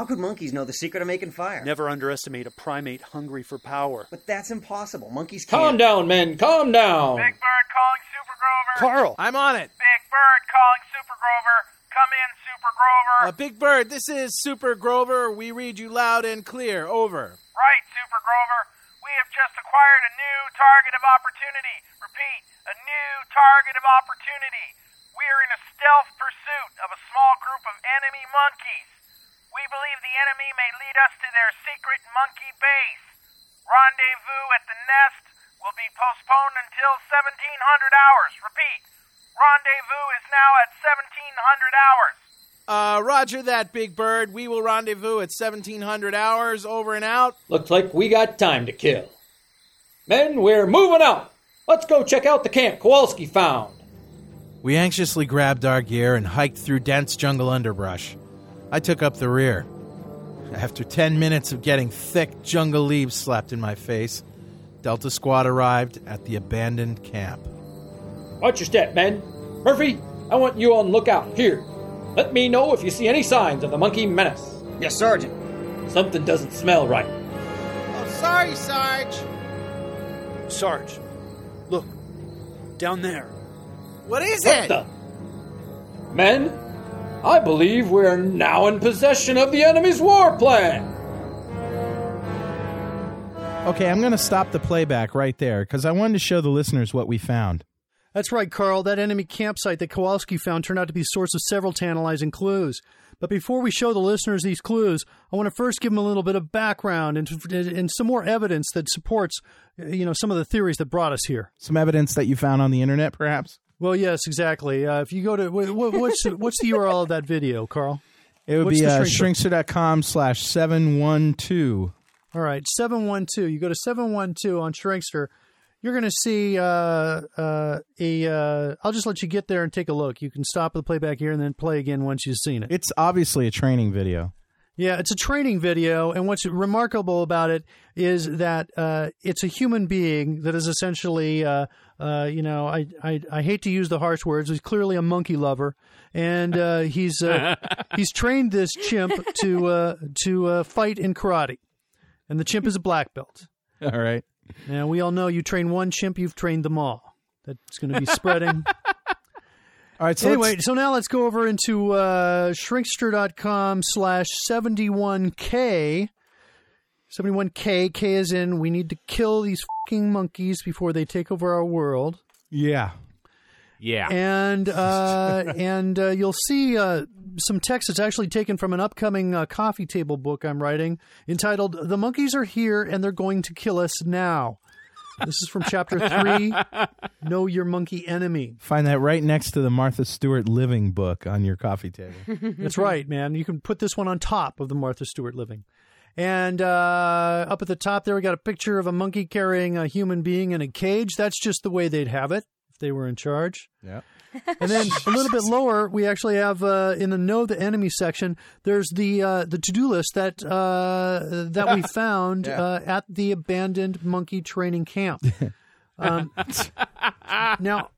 How could monkeys know the secret of making fire? Never underestimate a primate hungry for power. But that's impossible. Monkeys can't. Calm down, men. Calm down. Big Bird calling Super Grover. Carl! I'm on it. Big Bird calling Super Grover. Come in, Super Grover. Uh, Big Bird, this is Super Grover. We read you loud and clear. Over. right, Super Grover. We have just acquired a new target of opportunity. Repeat, a new target of opportunity. We are in a stealth pursuit of a small group of enemy monkeys. We believe the enemy may lead us to their secret monkey base. Rendezvous at the nest will be postponed until 1700 hours. Repeat, rendezvous is now at 1700 hours. Uh, roger that, Big Bird. We will rendezvous at 1700 hours. Over and out. Looks like we got time to kill. Men, we're moving out. Let's go check out the camp Kowalski found. We anxiously grabbed our gear and hiked through dense jungle underbrush. I took up the rear. After 10 minutes of getting thick jungle leaves slapped in my face, Delta Squad arrived at the abandoned camp. Watch your step, men. Murphy, I want you on lookout here. Let me know if you see any signs of the monkey menace. Yes, Sergeant. Something doesn't smell right. Oh, sorry, Sarge. Sarge, look. Down there. What is What it? the? Men, I believe we're now in possession of the enemy's war plan. Okay, I'm going to stop the playback right there because I wanted to show the listeners what we found. That's right, Carl. That enemy campsite that Kowalski found turned out to be the source of several tantalizing clues. But before we show the listeners these clues, I want to first give them a little bit of background and, and some more evidence that supports, uh, you know, some of the theories that brought us here. Some evidence that you found on the internet, perhaps? Well, yes, exactly. Uh, if you go to wh- wh- what's what's the URL of that video, Carl? It would What's be uh, shrinkster? shrinkster.com slash 712. All right, seven one two. You go to seven one two on Shrinkster. You're going to see uh, uh, a. Uh, I'll just let you get there and take a look. You can stop the playback here and then play again once you've seen it. It's obviously a training video. Yeah, it's a training video, and what's remarkable about it is that uh, it's a human being that is essentially, uh, uh, you know, I, I I hate to use the harsh words. He's clearly a monkey lover, and uh, he's uh, he's trained this chimp to uh, to uh, fight in karate, and the chimp is a black belt. All right. Now we all know you train one chimp, you've trained them all. That's going to be spreading. All right. So anyway, let's- so now let's go over into uh, shrinkster.com slash 71K. 71K. K is in we need to kill these fucking monkeys before they take over our world. yeah. Yeah. And uh, and uh, you'll see uh, some text that's actually taken from an upcoming uh, coffee table book I'm writing entitled "The Monkeys Are Here and They're Going to Kill Us Now." This is from chapter three. know your monkey enemy. Find that right next to the Martha Stewart Living book on your coffee table. That's right, man. You can put this one on top of the Martha Stewart Living. And uh, up at the top there, we got a picture of a monkey carrying a human being in a cage. That's just the way they'd have it if they were in charge. yeah. And then a little bit lower, we actually have uh, in the know the enemy section. There's the uh, the to do list that uh, that we found uh, at the abandoned monkey training camp. Um, now,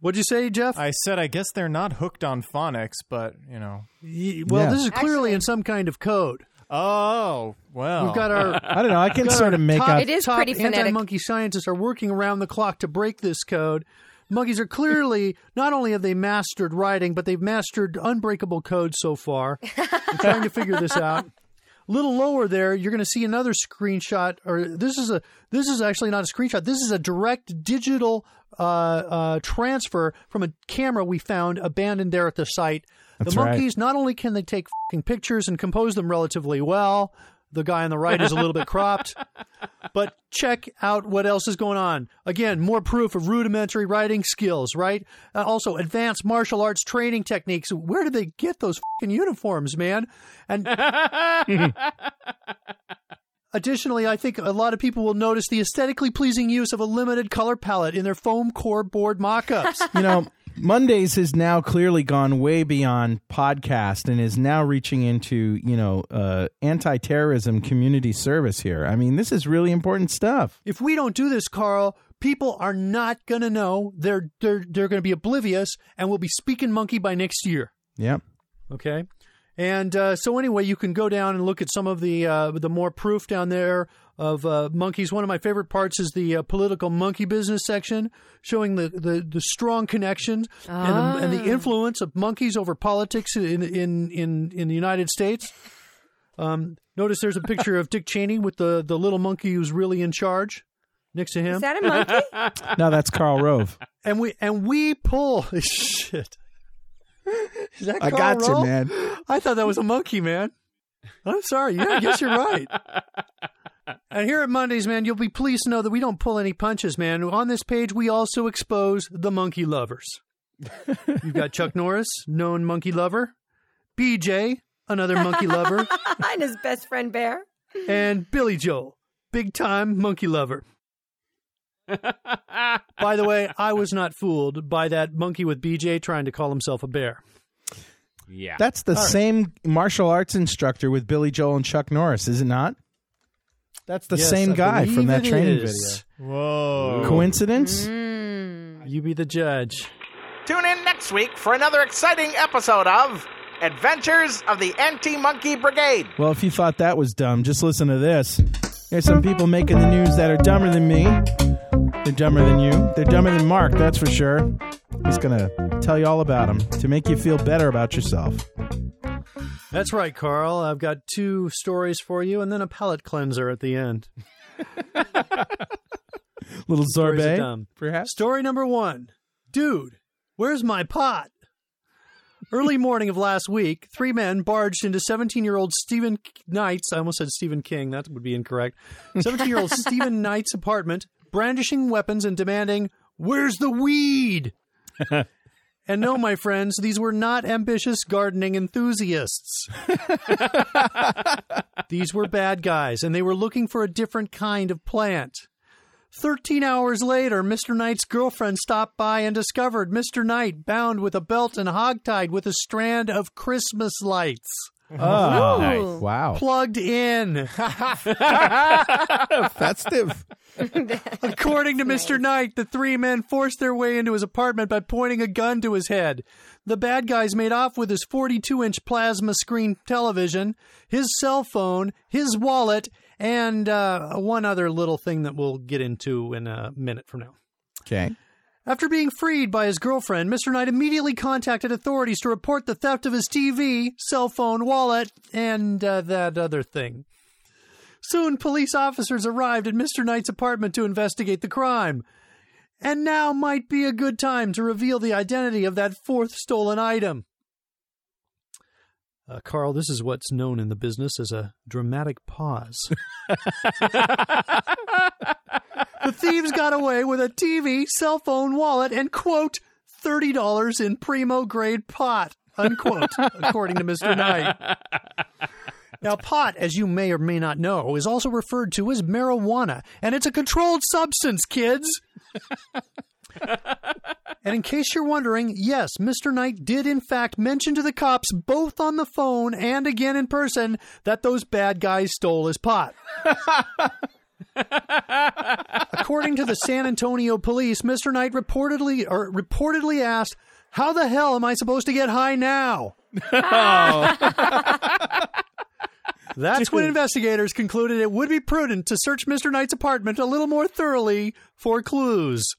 what'd you say, Jeff? I said I guess they're not hooked on phonics, but you know. Y- well, Yeah. this is clearly in some kind of code. Oh well. We've got our I don't know. I can sort of make top, out. It is top pretty phonetic. Anti-monkey scientists are working around the clock to break this code. monkeys are clearly not only have they mastered writing, but they've mastered unbreakable code so far. I'm trying to figure this out. A little lower there, you're going to see another screenshot, or this is a this is actually not a screenshot. This is a direct digital uh, uh, transfer from a camera we found abandoned there at the site. That's the right. monkeys not only can they take fing pictures and compose them relatively well. The guy on the right is a little bit cropped, but check out what else is going on. Again, more proof of rudimentary writing skills, right? Uh, also, advanced martial arts training techniques. Where did they get those uniforms, man? And additionally, I think a lot of people will notice the aesthetically pleasing use of a limited color palette in their foam core board mock-ups. you know, Mondays has now clearly gone way beyond podcast and is now reaching into, you know, uh, anti terrorism community service here. I mean, this is really important stuff. if we don't do this, Carl, people are not going to know. They're they're they're going to be oblivious, and we'll be speaking monkey by next year. Yep. Okay. And uh, so anyway, you can go down and look at some of the uh, the more proof down there of uh, monkeys. One of my favorite parts is the uh, political monkey business section, showing the, the, the strong connections and, the, and the influence of monkeys over politics in in in, in the United States. Um, notice there's a picture of Dick Cheney with the, the little monkey who's really in charge next to him. Is that a monkey? No, that's Karl Rove. and we and we pull shit. Is that I Carl got you, man. I thought that was a monkey, man. I'm sorry. Yeah, I guess you're right. And here at Mondays, man, you'll be pleased to know that we don't pull any punches, man. On this page, we also expose the monkey lovers. You've got Chuck Norris, known monkey lover, BJ, another monkey lover, and his best friend Bear. and Billy Joel, big time monkey lover. By the way, I was not fooled by that monkey with BJ trying to call himself a bear. Yeah. That's the same martial arts instructor with Billy Joel and Chuck Norris, is it not? That's the Yes, same I guy from that training is. video. Whoa. Coincidence? Mm. You be the judge. Tune in next week for another exciting episode of Adventures of the Anti Monkey Brigade. Well, if you thought that was dumb, just listen to this. There's some people making the news that are dumber than me. They're dumber than you. They're dumber than Mark, that's for sure. He's going to tell you all about them to make you feel better about yourself. That's right, Carl. I've got two stories for you and then a palate cleanser at the end. Little sorbet, perhaps? Story number one Dude, where's my pot? Early morning of last week, three men barged into 17 year old Stephen Knight's, I almost said Stephen King, that would be incorrect. 17 year old Stephen Knight's apartment, brandishing weapons and demanding, Where's the weed? and no, my friends, these were not ambitious gardening enthusiasts. these were bad guys, and they were looking for a different kind of plant. Thirteen hours later, Mr. Knight's girlfriend stopped by and discovered Mr. Knight bound with a belt and hogtied with a strand of Christmas lights. Oh, wow. Plugged in. Festive. According to Mr. Knight, the three men forced their way into his apartment by pointing a gun to his head. The bad guys made off with his 42 inch plasma screen television, his cell phone, his wallet, and uh, one other little thing that we'll get into in a minute from now. Okay. After being freed by his girlfriend, Mr. Knight immediately contacted authorities to report the theft of his TV, cell phone, wallet, and uh, that other thing. Soon, police officers arrived at Mr. Knight's apartment to investigate the crime. And now might be a good time to reveal the identity of that fourth stolen item. Uh, Carl, this is what's known in the business as a dramatic pause. the thieves got away with a TV, cell phone, wallet, and quote, $30 in primo grade pot, unquote, according to Mr. Knight. Now, pot, as you may or may not know, is also referred to as marijuana, and it's a controlled substance, kids. and in case you're wondering, yes, Mr. Knight did in fact mention to the cops, both on the phone and again in person, that those bad guys stole his pot. According to the San Antonio police, Mr. Knight reportedly or reportedly asked, "How the hell am I supposed to get high now?" That's when investigators concluded it would be prudent to search Mr. Knight's apartment a little more thoroughly for clues.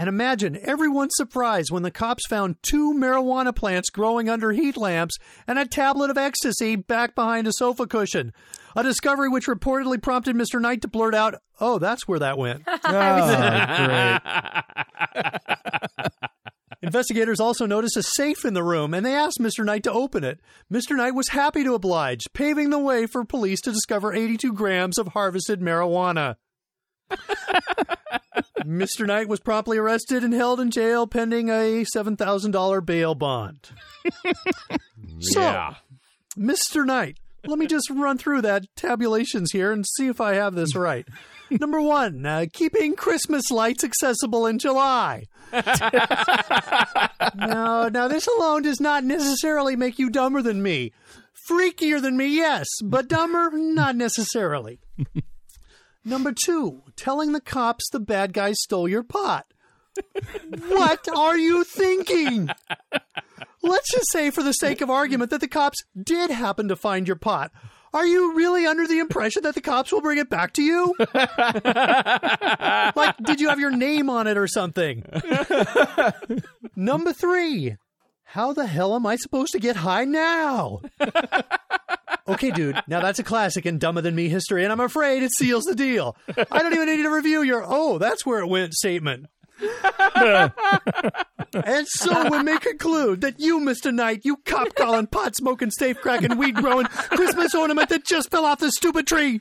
And imagine everyone's surprise when the cops found two marijuana plants growing under heat lamps and a tablet of ecstasy back behind a sofa cushion. A discovery which reportedly prompted Mr. Knight to blurt out, Oh, that's where that went. Oh, Investigators also noticed a safe in the room and they asked Mr. Knight to open it. Mr. Knight was happy to oblige, paving the way for police to discover 82 grams of harvested marijuana. Mr. Knight was promptly arrested and held in jail pending a $7,000 bail bond. So, yeah. Mr. Knight, let me just run through that tabulations here and see if I have this right. Number one, uh, keeping Christmas lights accessible in July. no, now this alone does not necessarily make you dumber than me. Freakier than me, yes, but dumber, not necessarily. Number two, telling the cops the bad guy stole your pot. what are you thinking? Let's just say, for the sake of argument, that the cops did happen to find your pot. Are you really under the impression that the cops will bring it back to you? like, did you have your name on it or something? Number three, how the hell am I supposed to get high now? okay, dude, now that's a classic in Dumber Than Me history, and I'm afraid it seals the deal. I don't even need to review your, oh, that's where it went statement. and so we may conclude that you, Mr. Knight, you cop calling, pot smoking, safe cracking, weed growing, Christmas ornament that just fell off the stupid tree.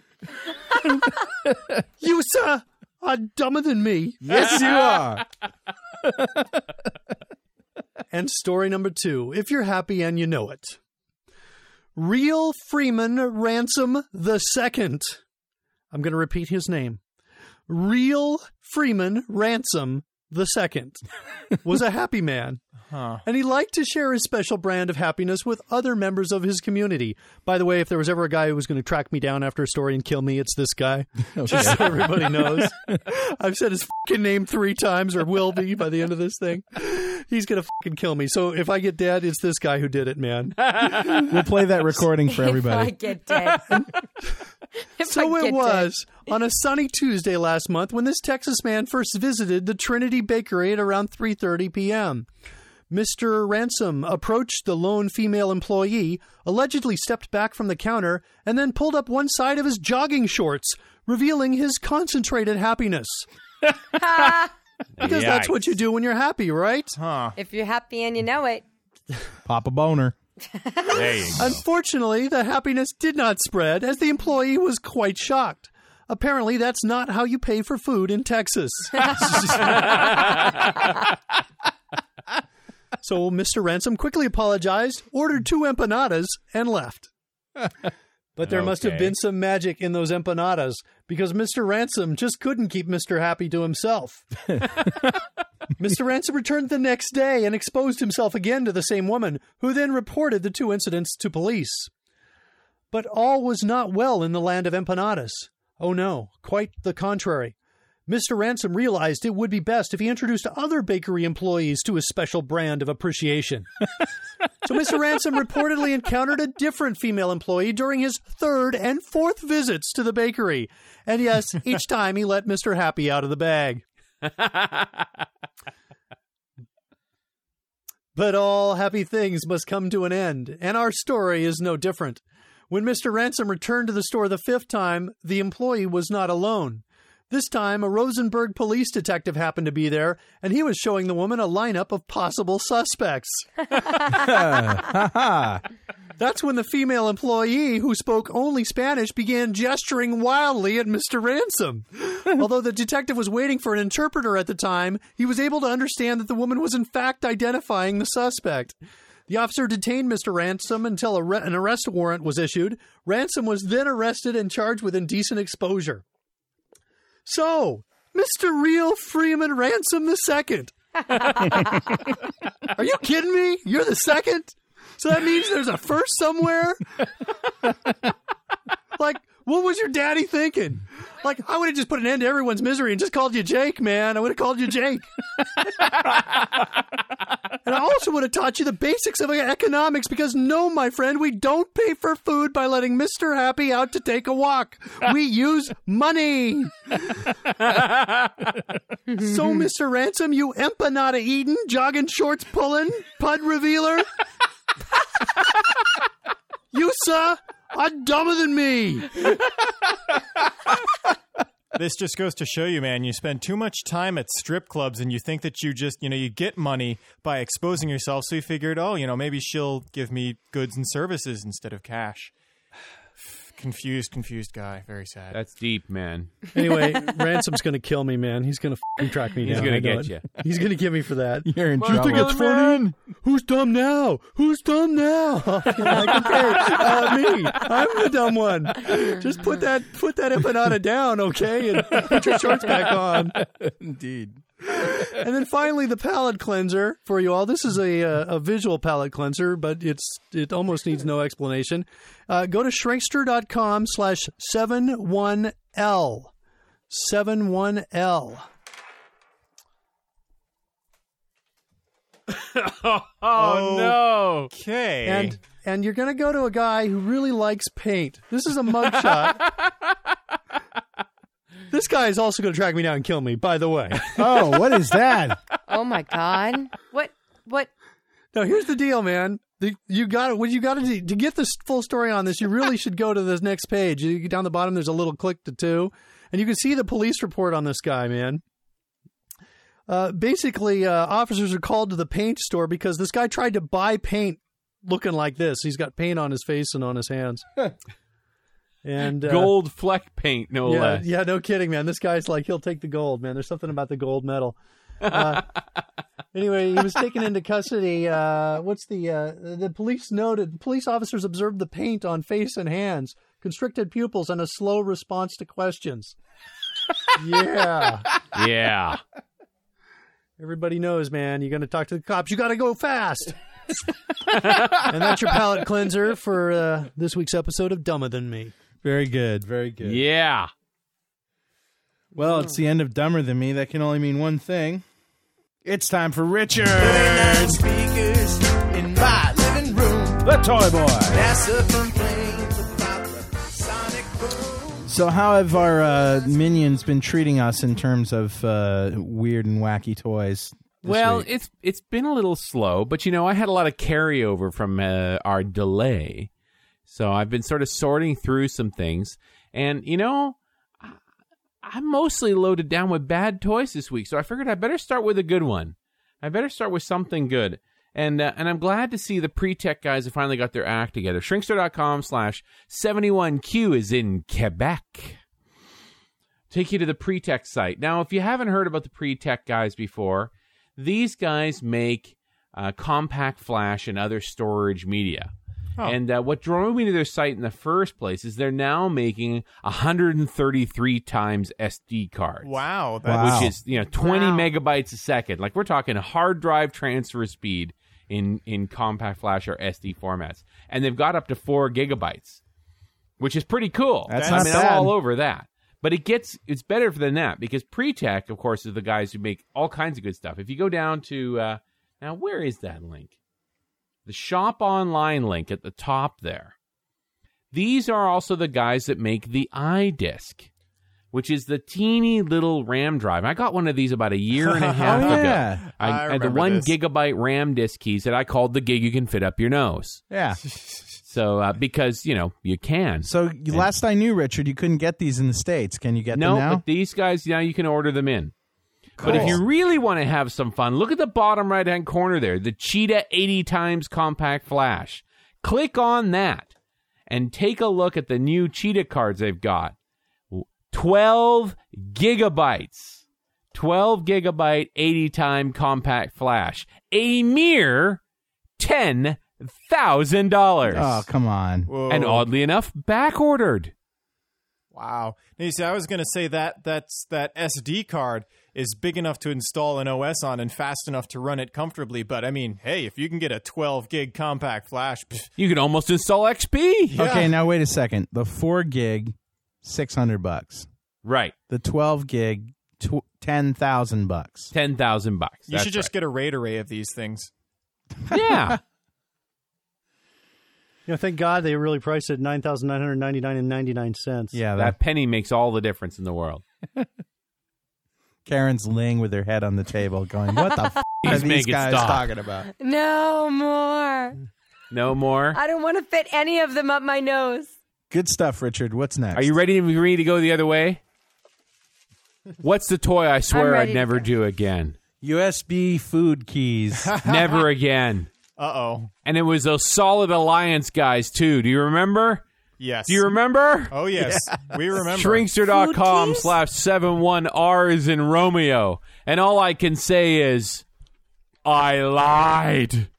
you, sir, are dumber than me. Yes, you are. And story number two, if you're happy and you know it. Real Freeman Ransom the Second. I'm going to repeat his name. Real Freeman Ransom the Second was a happy man. And he liked to share his special brand of happiness with other members of his community. By the way, if there was ever a guy who was going to track me down after a story and kill me, it's this guy. Oh, Just so everybody knows. I've said his fucking name three times, or will be by the end of this thing. He's going to fucking kill me. So if I get dead, it's this guy who did it, man. We'll play that recording for everybody. If I everybody. get dead. If So it get was on a sunny Tuesday last month when this Texas man first visited the Trinity Bakery at around 3:30 p.m. Mr. Ransom approached the lone female employee, allegedly stepped back from the counter, and then pulled up one side of his jogging shorts, revealing his concentrated happiness. Because that's what you do when you're happy, right? Huh. If you're happy and you know it. Pop a boner. There you go. Unfortunately, the happiness did not spread as the employee was quite shocked. Apparently, that's not how you pay for food in Texas. so Mr. Ransom quickly apologized, ordered two empanadas, and left. But there must have been some magic in those empanadas because Mr. Ransom just couldn't keep Mr. Happy to himself. Mr. Ransom returned the next day and exposed himself again to the same woman, who then reported the two incidents to police. But all was not well in the land of empanadas. Oh no, quite the contrary. Mr. Ransom realized it would be best if he introduced other bakery employees to his special brand of appreciation. so Mr. Ransom reportedly encountered a different female employee during his third and fourth visits to the bakery. And yes, each time he let Mr. Happy out of the bag. But all happy things must come to an end, and our story is no different. When Mr. Ransom returned to the store the fifth time, the employee was not alone. This time, a Rosenberg police detective happened to be there, and he was showing the woman a lineup of possible suspects. That's when the female employee, who spoke only Spanish, began gesturing wildly at Mr. Ransom. Although the detective was waiting for an interpreter at the time, he was able to understand that the woman was in fact identifying the suspect. The officer detained Mr. Ransom until a re- an arrest warrant was issued. Ransom was then arrested and charged with indecent exposure. So, Mr. Real Freeman Ransom II. Are you kidding me? You're the second? So that means there's a first somewhere? like, what was your daddy thinking? Like, I would have just put an end to everyone's misery and just called you Jake, man. I would have called you Jake. And I also would have taught you the basics of economics because no, my friend, we don't pay for food by letting Mr. Happy out to take a walk. We use money. so, Mr. Ransom, you empanada eating, jogging shorts pulling, pud revealer. you, sir, are dumber than me. this just goes to show you, man, you spend too much time at strip clubs and you think that you just, you know, you get money by exposing yourself. So you figured, oh, you know, maybe she'll give me goods and services instead of cash. Confused, confused guy. Very sad. That's deep, man. Anyway, Ransom's going to kill me, man. He's going to f***ing track me He's down. gonna I know get it. you. He's going to get me for that. You're in You trouble. think it's funny? Who's dumb now? Who's dumb now? like, okay, uh, me. I'm the dumb one. Just put that put that empanada down, okay, and put your shorts back on. Indeed. And then finally, the palate cleanser for you all. This is a uh, a visual palate cleanser, but it's it almost needs no explanation. Uh, go to shrinkster.com slash seven one L. Seven one L. oh, no. Okay. And and you're gonna go to a guy who really likes paint. This is a mugshot. this guy is also gonna track me down and kill me, by the way. Oh, what is that? Oh my God. What? What? Now here's the deal, man. The, you got it. What you got to do to get this full story on this? You really should go to this next page. You down the bottom. There's a little click to two, and you can see the police report on this guy, man. Uh, basically, uh, officers are called to the paint store because this guy tried to buy paint looking like this. He's got paint on his face and on his hands. and uh, Gold fleck paint, no yeah, less. yeah, no kidding, man. This guy's like he'll take the gold, man. There's something about the gold medal. Uh, anyway, he was taken into custody. Uh, what's the uh, the police noted? Police officers observed the paint on face and hands, constricted pupils, and a slow response to questions. yeah, Yeah. everybody knows, man. You're going to talk to the cops. You got to go fast. and that's your palate cleanser for uh, this week's episode of Dumber Than Me. Very good. Very good. Yeah. Well, it's the end of Dumber Than Me. That can only mean one thing. It's time for Richard. speakers in my living room. The Toy Boy. NASA complains about the sonic boom. So, how have our uh, minions been treating us in terms of uh, weird and wacky toys? this Well, week? it's it's been a little slow, but you know, I had a lot of carryover from uh, our delay, so I've been sort of sorting through some things, and you know, I'm mostly loaded down with bad toys this week, so I figured I better start with a good one. I better start with something good. And, uh, and I'm glad to see the Pretec guys have finally got their act together. Shrinkster.com slash 71Q is in Quebec take you to the Pretec site. Now, if you haven't heard about the Pretec guys before, these guys make uh, compact flash and other storage media. And uh, what drove me to their site in the first place is they're now making 133 times SD cards. wow. That, Wow. Which is you know 20 megabytes a second. Like we're talking hard drive transfer speed in in compact flash or SD formats, and they've got up to four gigabytes, which is pretty cool. That's I not mean, bad. I'm all over that. But it gets it's better than that because Pretec, of course, is the guys who make all kinds of good stuff. If you go down to uh, now, where is that link? The shop online link at the top there. These are also the guys that make the iDisk, which is the teeny little RAM drive. I got one of these about a year and a half Oh, ago. yeah. I, I had the one this. gigabyte RAM disk keys that I called the gig you can fit up your nose. yeah. So uh, because you know you can. So, you- last I knew, Richard, you couldn't get these in the States. Can you get no, them now? but these guys now you can order them in. But if you really want to have some fun, look at the bottom right hand corner there, the Cheetah 80 times compact flash. Click on that and take a look at the new Cheetah cards they've got. 12 gigabytes. 12 gigabyte 80 time compact flash. A mere $10,000. oh, come on. Whoa. and oddly enough, back ordered. Wow. Now, you see, I was going to say that that's that SD card is big enough to install an OS on and fast enough to run it comfortably. But I mean, hey, if you can get a 12 gig compact flash, pff, You can almost install XP. Yeah. Okay, now wait a second. The 4 gig, 600 bucks. Right. The 12 gig, tw- 10,000 bucks. ten thousand bucks. you should just get a RAID array of these things. Yeah. You know, thank God they really priced it nine thousand nine hundred ninety nine and ninety nine cents. Yeah, that, that penny makes all the difference in the world. Karen's laying with her head on the table, going, "What the f- Please are these make it guys stop. talking about?" No more. No more. I don't want to fit any of them up my nose. Good stuff, Richard. What's next? Are you ready to agree to go the other way? What's the toy I swear ready I'd to never do again? USB food keys. Never again. Uh oh. And it was those Solid Alliance guys too. Do you remember? Yes. Do you remember? Oh yes, we remember. Shrinkster.com Food keys? slash seven one R is in Romeo. And all I can say is I lied.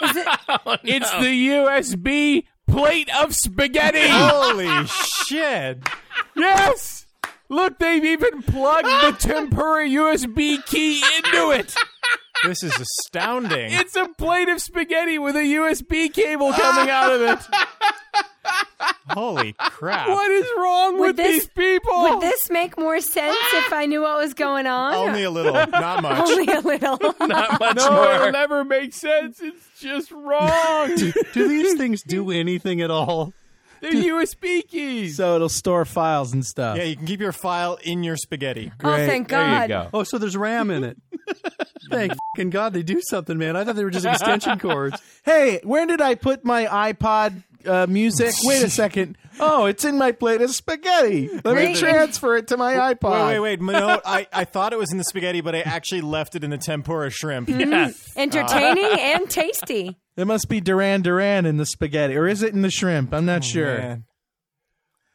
It's the USB plate of spaghetti. Holy shit! yes. Look, they've even plugged the tempura USB key into it. This is astounding. It's a plate of spaghetti with a USB cable coming out of it. Holy crap! What is wrong Would with this- these people? Would this make more sense if I knew what was going on? Only a little, not much. Only a little. Not much no, it'll never make sense. It's just wrong. Do these things do anything at all? They're USB keys. so it'll store files and stuff. Yeah, you can keep your file in your spaghetti. Oh, thank There God. you go. Oh, so there's RAM in it. Thank fucking God they do something, man. I thought they were just extension cords. Hey, where did I put my iPod uh, music? Wait a second. Oh, it's in my plate of spaghetti. Let me Wait. transfer it to my iPod. Wait, wait, wait. No, I, I thought it was in the spaghetti, but I actually left it in the tempura shrimp. Mm-hmm. Entertaining uh, and tasty. It must be Duran Duran in the spaghetti, or is it in the shrimp? I'm not oh, sure. Man.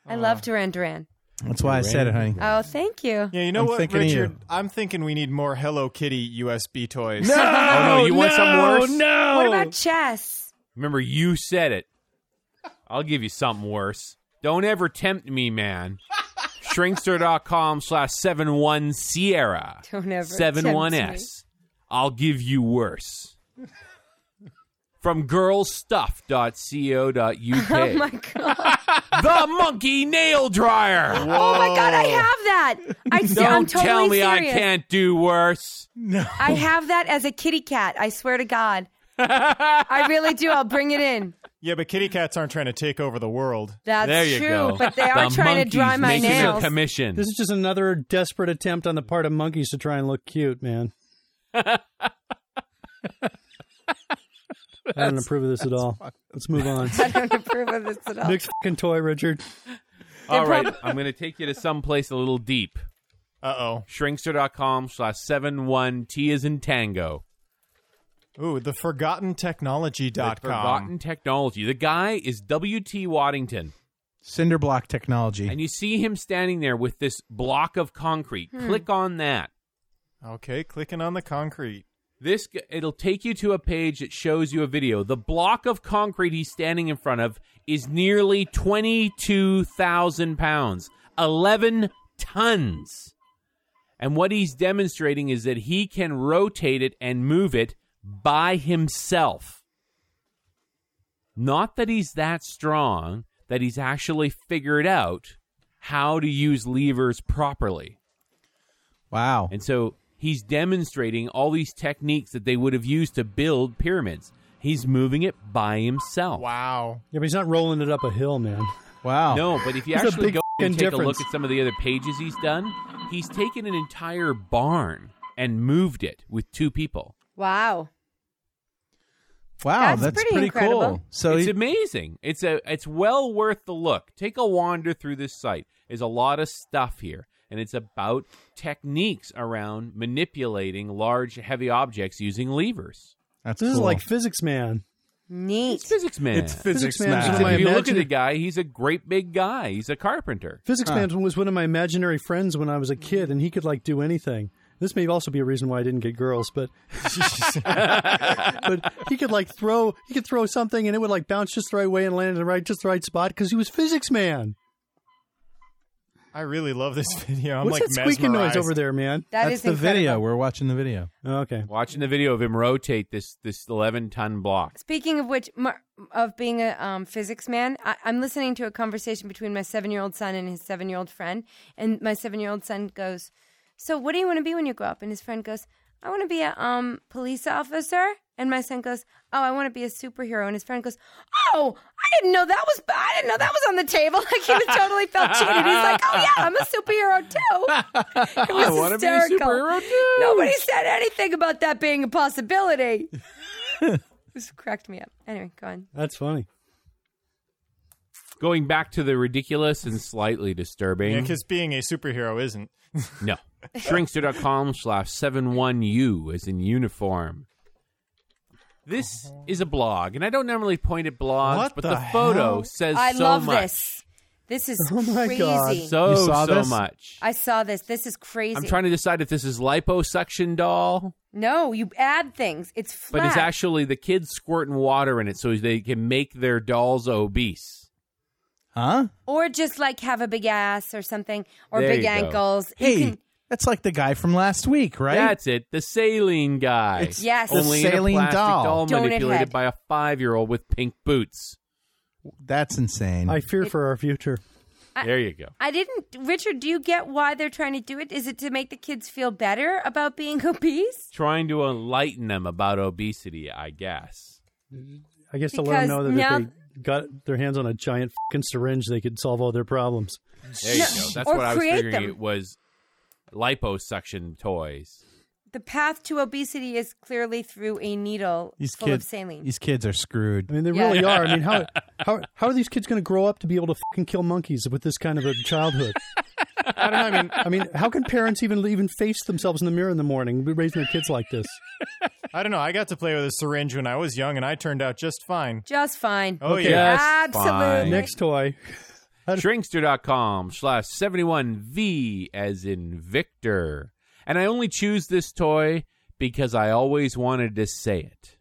I love uh, Duran Duran. That's why I said it, honey. Oh, thank you. Yeah, you know I'm what, thinking of Richard? you. I'm thinking we need more Hello Kitty USB toys. Oh, no, you want some worse? No. What about chess? Remember, you said it. I'll give you something worse. Don't ever tempt me, man. Shrinkster.com slash 71 Sierra. Don't ever 71S. I'll give you worse. From girlstuff.co.uk. Oh my god! the monkey nail dryer. Oh my god! I have that. I see, I'm Don't totally tell me serious. I can't do worse. No. I have that as a kitty cat. I swear to God. I really do. I'll bring it in. Yeah, but kitty cats aren't trying to take over the world. That's There you true. go. But they are The trying to monkeys dry my making nails. a commission. This is just another desperate attempt on the part of monkeys to try and look cute, man. I don't approve of this at all. Let's move on. I don't approve of this at all. Next fucking toy, Richard. All right, prob- I'm going to take you to someplace a little deep. Uh oh. Shrinkster.com slash 71 T is in tango. Ooh, the forgottentechnology.com. Forgotten technology. The guy is W.T. Waddington. Cinderblock technology. And you see him standing there with this block of concrete. Hmm. Click on that. Okay, clicking on the concrete. This it'll take you to a page that shows you a video. The block of concrete he's standing in front of is nearly 22,000 pounds. 11 tons. And what he's demonstrating is that he can rotate it and move it by himself. Not that he's that strong, that he's actually figured out how to use levers properly. wow. And so he's demonstrating all these techniques that they would have used to build pyramids. He's moving it by himself. Wow. Yeah, but he's not rolling it up a hill, man. Wow. No, but if you There's actually go and f***ing take a look at some of the other pages he's done, he's taken an entire barn and moved it with two people. Wow. Wow, That's that's, pretty pretty, cool. So it's he- amazing. It's a it's well worth the look. Take a wander through this site. There's a lot of stuff here, and it's about techniques around manipulating large, heavy objects using levers. that's This is like Physics Man. Neat. It's physics man. It's physics, Physics Man's man. one of my if you look at the guy, he's a great big guy. He's a carpenter. Physics Man was one of my imaginary friends when I was a kid, and he could like do anything. This may also be a reason why I didn't get girls, but but he could like throw he could throw something and it would like bounce just the right way and land in the right just the right spot because he was Physics Man. I really love this video. I'm What's like that squeaking noise over there, man? That that's is the incredible. video. We're watching the video. Okay. Watching the video of him rotate this this 11 ton block. Speaking of which, Mar- of being a um, physics man, I- I'm listening to a conversation between my seven year old son and his seven year old friend. And my seven year old son goes, So, what do you want to be when you grow up? And his friend goes, I want to be a um, police officer. And my son goes, "Oh, I want to be a superhero." And his friend goes, "Oh, I didn't know that was. I didn't know that was on the table." Like he was totally felt cheated. He's like, "Oh yeah, I'm a superhero too." It was I wanna be a hysterical. superhero, too. Nobody said anything about that being a possibility. this cracked me up. Anyway, go on. That's funny. Going back to the ridiculous and slightly disturbing. because being a superhero isn't. No. Shrinkster.com slash 71U as in uniform. This uh-huh. is a blog, and I don't normally point at blogs, What but the the, photo hell? says I so love much. this. This is Oh my crazy. God. So, You saw so this? much. I saw this. This is crazy. I'm trying to decide if this is liposuction doll, No, you add things. It's flat. but it's actually the kids squirting water in it so they can make their dolls obese. Huh? or just like have a big ass or something, or There big you go. ankles. You Hey, can- that's like the guy from last week, right? That's it. The saline guy. It's Yes. the Only saline in a plastic doll. doll, Donut manipulated head. by a five-year-old with pink boots. That's insane. I fear for our future. There you go. I didn't, Richard. Do you get why they're trying to do it? Is it to make the kids feel better about being obese? Trying to enlighten them about obesity, I guess. I guess to let them Because know that now- if they got their hands on a giant fucking syringe, they could solve all their problems. There you go. That's or what I was create figuring them. it was liposuction toys. The path to obesity is clearly through a needle these full kids, of saline. these kids are screwed. I mean, they Yeah. really are. I mean, how how how are these kids going to grow up to be able to fucking kill monkeys with this kind of a childhood? I don't know. I mean, I mean, how can parents even even face themselves in the mirror in the morning raising their kids like this? I don't know. I got to play with a syringe when I was young, and I turned out just fine. Just fine. Oh Okay. yeah. Absolutely. fine. Next toy. Shrinkster.com slash 71V as in Victor. And I only choose this toy because I always wanted to say it.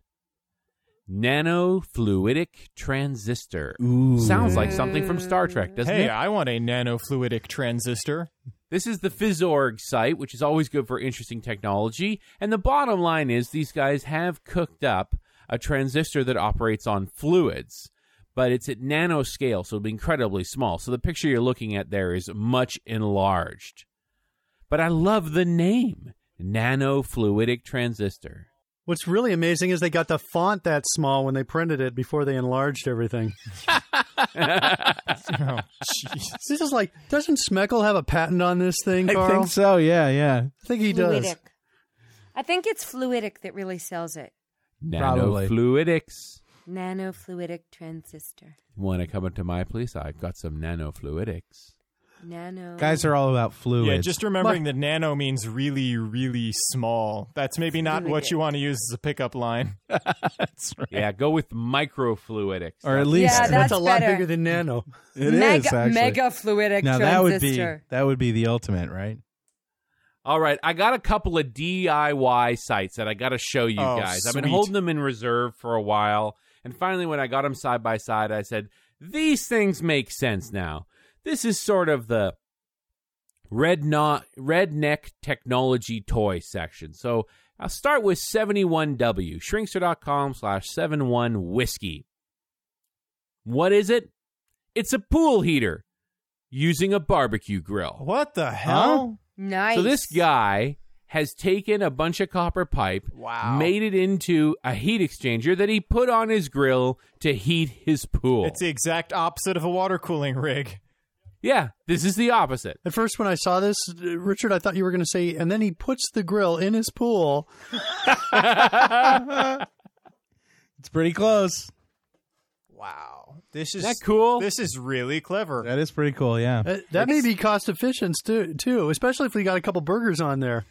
Nanofluidic transistor. Sounds like something from Star Trek, doesn't Hey, it? I want a nanofluidic transistor. This is the PhysOrg site, which is always good for interesting technology. And the bottom line is these guys have cooked up a transistor that operates on fluids, but it's at nanoscale, so it'll be incredibly small. So the picture you're looking at there is much enlarged. But I love the name nanofluidic transistor. What's really amazing is they got the font that small when they printed it before they enlarged everything. Oh, jeez. This is like, doesn't Smeckle have a patent on this thing, I think so. Yeah, yeah. I think he does. I think it's fluidic that really sells it. Probably. Nanofluidics. Nanofluidic transistor. Want to come into my place? I've got some nanofluidics. Nano. Guys are all about fluids. Yeah, just remembering that nano means really, really small. That's maybe not what you want to use as a pickup line. That's right. Yeah, go with microfluidics. Or at least Yeah, That's, That's a lot better. bigger than Nano. it is mega, actually. mega fluidic now that would be that would be the ultimate, right? All right, I got a couple of DIY sites that I got to show you Oh, guys. I've been sweet. holding them in reserve for a while, and finally, when I got them side by side, I said, "These things make sense now." This is sort of the red not redneck technology toy section. So I'll start with 71W, shrinkster.com slash 71 whiskey. What is it? It's a pool heater using a barbecue grill. What the hell? Oh, nice. So this guy has taken a bunch of copper pipe, Wow. made it into a heat exchanger that he put on his grill to heat his pool. It's the exact opposite of a water cooling rig. yeah, this is the opposite. At first, when I saw this, uh, Richard, I thought you were going to say, and then he puts the grill in his pool. It's pretty close. Wow. This is Isn't that cool? This is really clever. That is pretty cool. Yeah. Uh, that may be cost efficient too, too, especially if we got a couple burgers on there.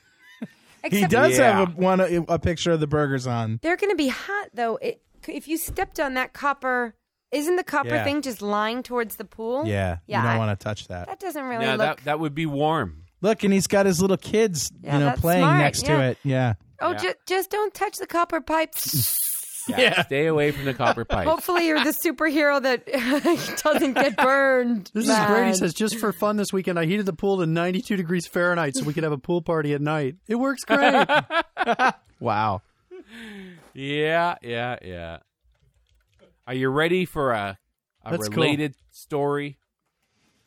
He does Yeah. have a, one a, a picture of the burgers on. They're going to be hot though. It, if you stepped on that copper, isn't the copper Yeah. thing just lying towards the pool? Yeah, Yeah, you I- don't want to touch that. That doesn't really yeah, look. that that would be warm. Look, and he's got his little kids, Yeah, you know, playing smart, next yeah. to it. Yeah. oh, Yeah. ju- just don't touch the copper pipes. Yeah, stay away from the copper uh, pipe. Hopefully, you're the superhero that doesn't get burned. This is great. He says, just for fun this weekend, I heated the pool to 92 degrees Fahrenheit so we could have a pool party at night. It works great. Wow. Yeah, yeah, yeah. Are you ready for a a That's cool. related story?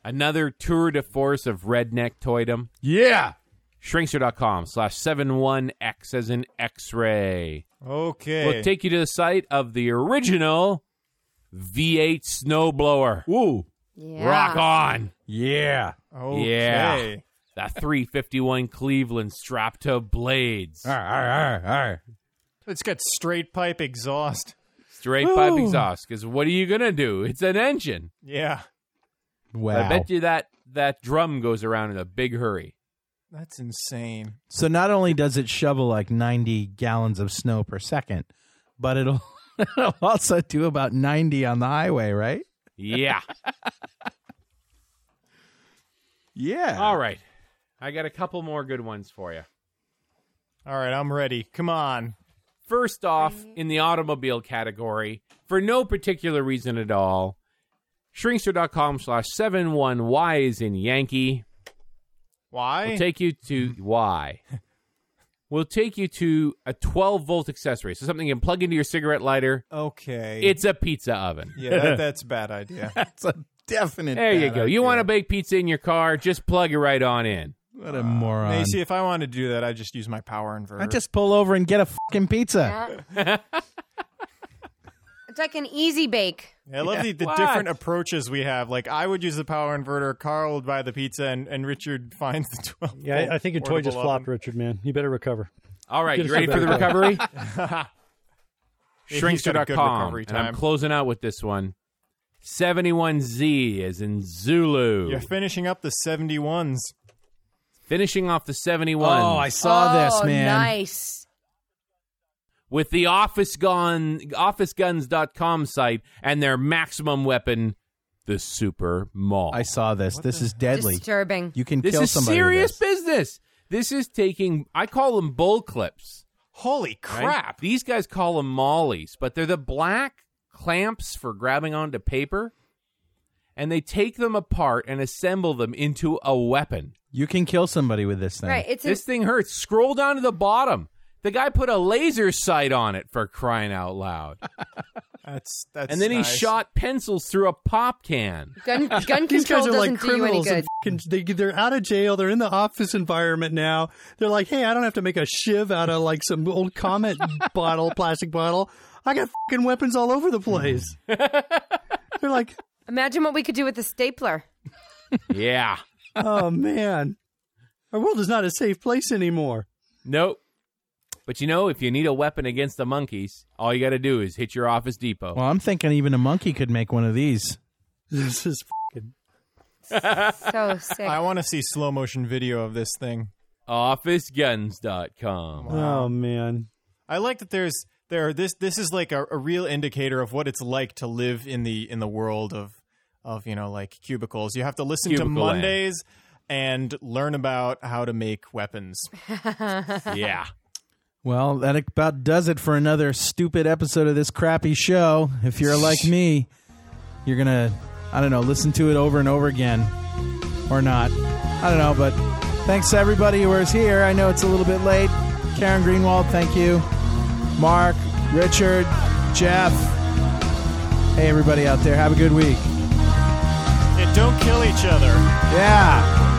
Another tour de force of redneck toydom. Yeah. Shrinkster.com slash 71X as in X-ray. Okay. We'll take you to the site of the original V8 snowblower. Woo. Yeah. Rock on. Yeah. Okay. Yeah. That 351 Cleveland strapped to blades. Arr, arr, arr, arr. It's got straight pipe exhaust. Straight pipe exhaust. Because what are you going to do? It's an engine. Yeah. Wow. I bet you that, that drum goes around in a big hurry. That's insane. So not only does it shovel like 90 gallons of snow per second, but it'll, it'll also do about 90 on the highway, right? Yeah. Yeah. All right. I got a couple more good ones for you. All right, I'm ready. Come on. First off, in the automobile category, for no particular reason at all, shrinkster.com slash 71Y is in Yankee. Why? We'll take you to why. We'll take you to a 12 volt accessory. So something you can plug into your cigarette lighter. okay. It's a pizza oven. yeah, that, that's a bad idea. That's a definite. There you bad go. You want to bake pizza in your car? Just plug it right on in. What a moron. Macy, if I wanted to do that, I'd just use my power inverter. I just pull over and get a fucking pizza. Yeah. it's like an easy bake. I love the, the What? different approaches we have. Like I would use the power inverter, Carl would buy the pizza, and, and Richard finds the twelve. Yeah, I, I think your toy portable just flopped, oven. Richard. Man, you better recover. All right, Get you ready for the better recovery? He's got Shrinkster.com. And I'm closing out with this one. 71Z is in Zulu. You're finishing up the seventy ones. Finishing off the 71 Oh, I saw this, Oh, man. Nice. With the Office Gun OfficeGuns.com site and their maximum weapon, the Super Maul. I saw this. this is deadly. Disturbing. You can this kill is somebody. serious with this. business. This is taking I call them bull clips. Holy right? crap! These guys call them mollies, but they're the black clamps for grabbing onto paper. And they take them apart and assemble them into a weapon. You can kill somebody with this thing. Right. It's This an, thing hurts. Scroll down to the bottom. The guy put a laser sight on it for crying out loud. That's that's. and then he shot pencils through a pop can. gun gun These control guys are doesn't like do you any criminals. good. And fucking- they, they're out of jail. They're in the office environment now. They're like, hey, I don't have to make a shiv out of like some old Comet bottle, plastic bottle. I got fucking weapons all over the place. they're like, Imagine what we could do with a stapler. Yeah. oh man, our world is not a safe place anymore. Nope. But you know, if you need a weapon against the monkeys, all you got to do is hit your Office Depot. Well, I'm thinking even a monkey could make one of these. This is fucking. So sick. I want to see slow motion video of this thing. OfficeGuns.com. Oh man. I like that there's there this this is like a, a real indicator of what it's like to live in the in the world of of you know like cubicles. You have to listen Cubicle to land. Mondays and learn about how to make weapons. Yeah. Well, that about does it for another stupid episode of this crappy show. If you're like me, you're gonna, I don't know, listen to it over and over again, or not. I don't know, but thanks to everybody who was here. I know it's a little bit late. Karen Greenwald, thank you. Mark, Richard, Jeff. Hey, everybody out there, have a good week. And don't kill each other. Yeah.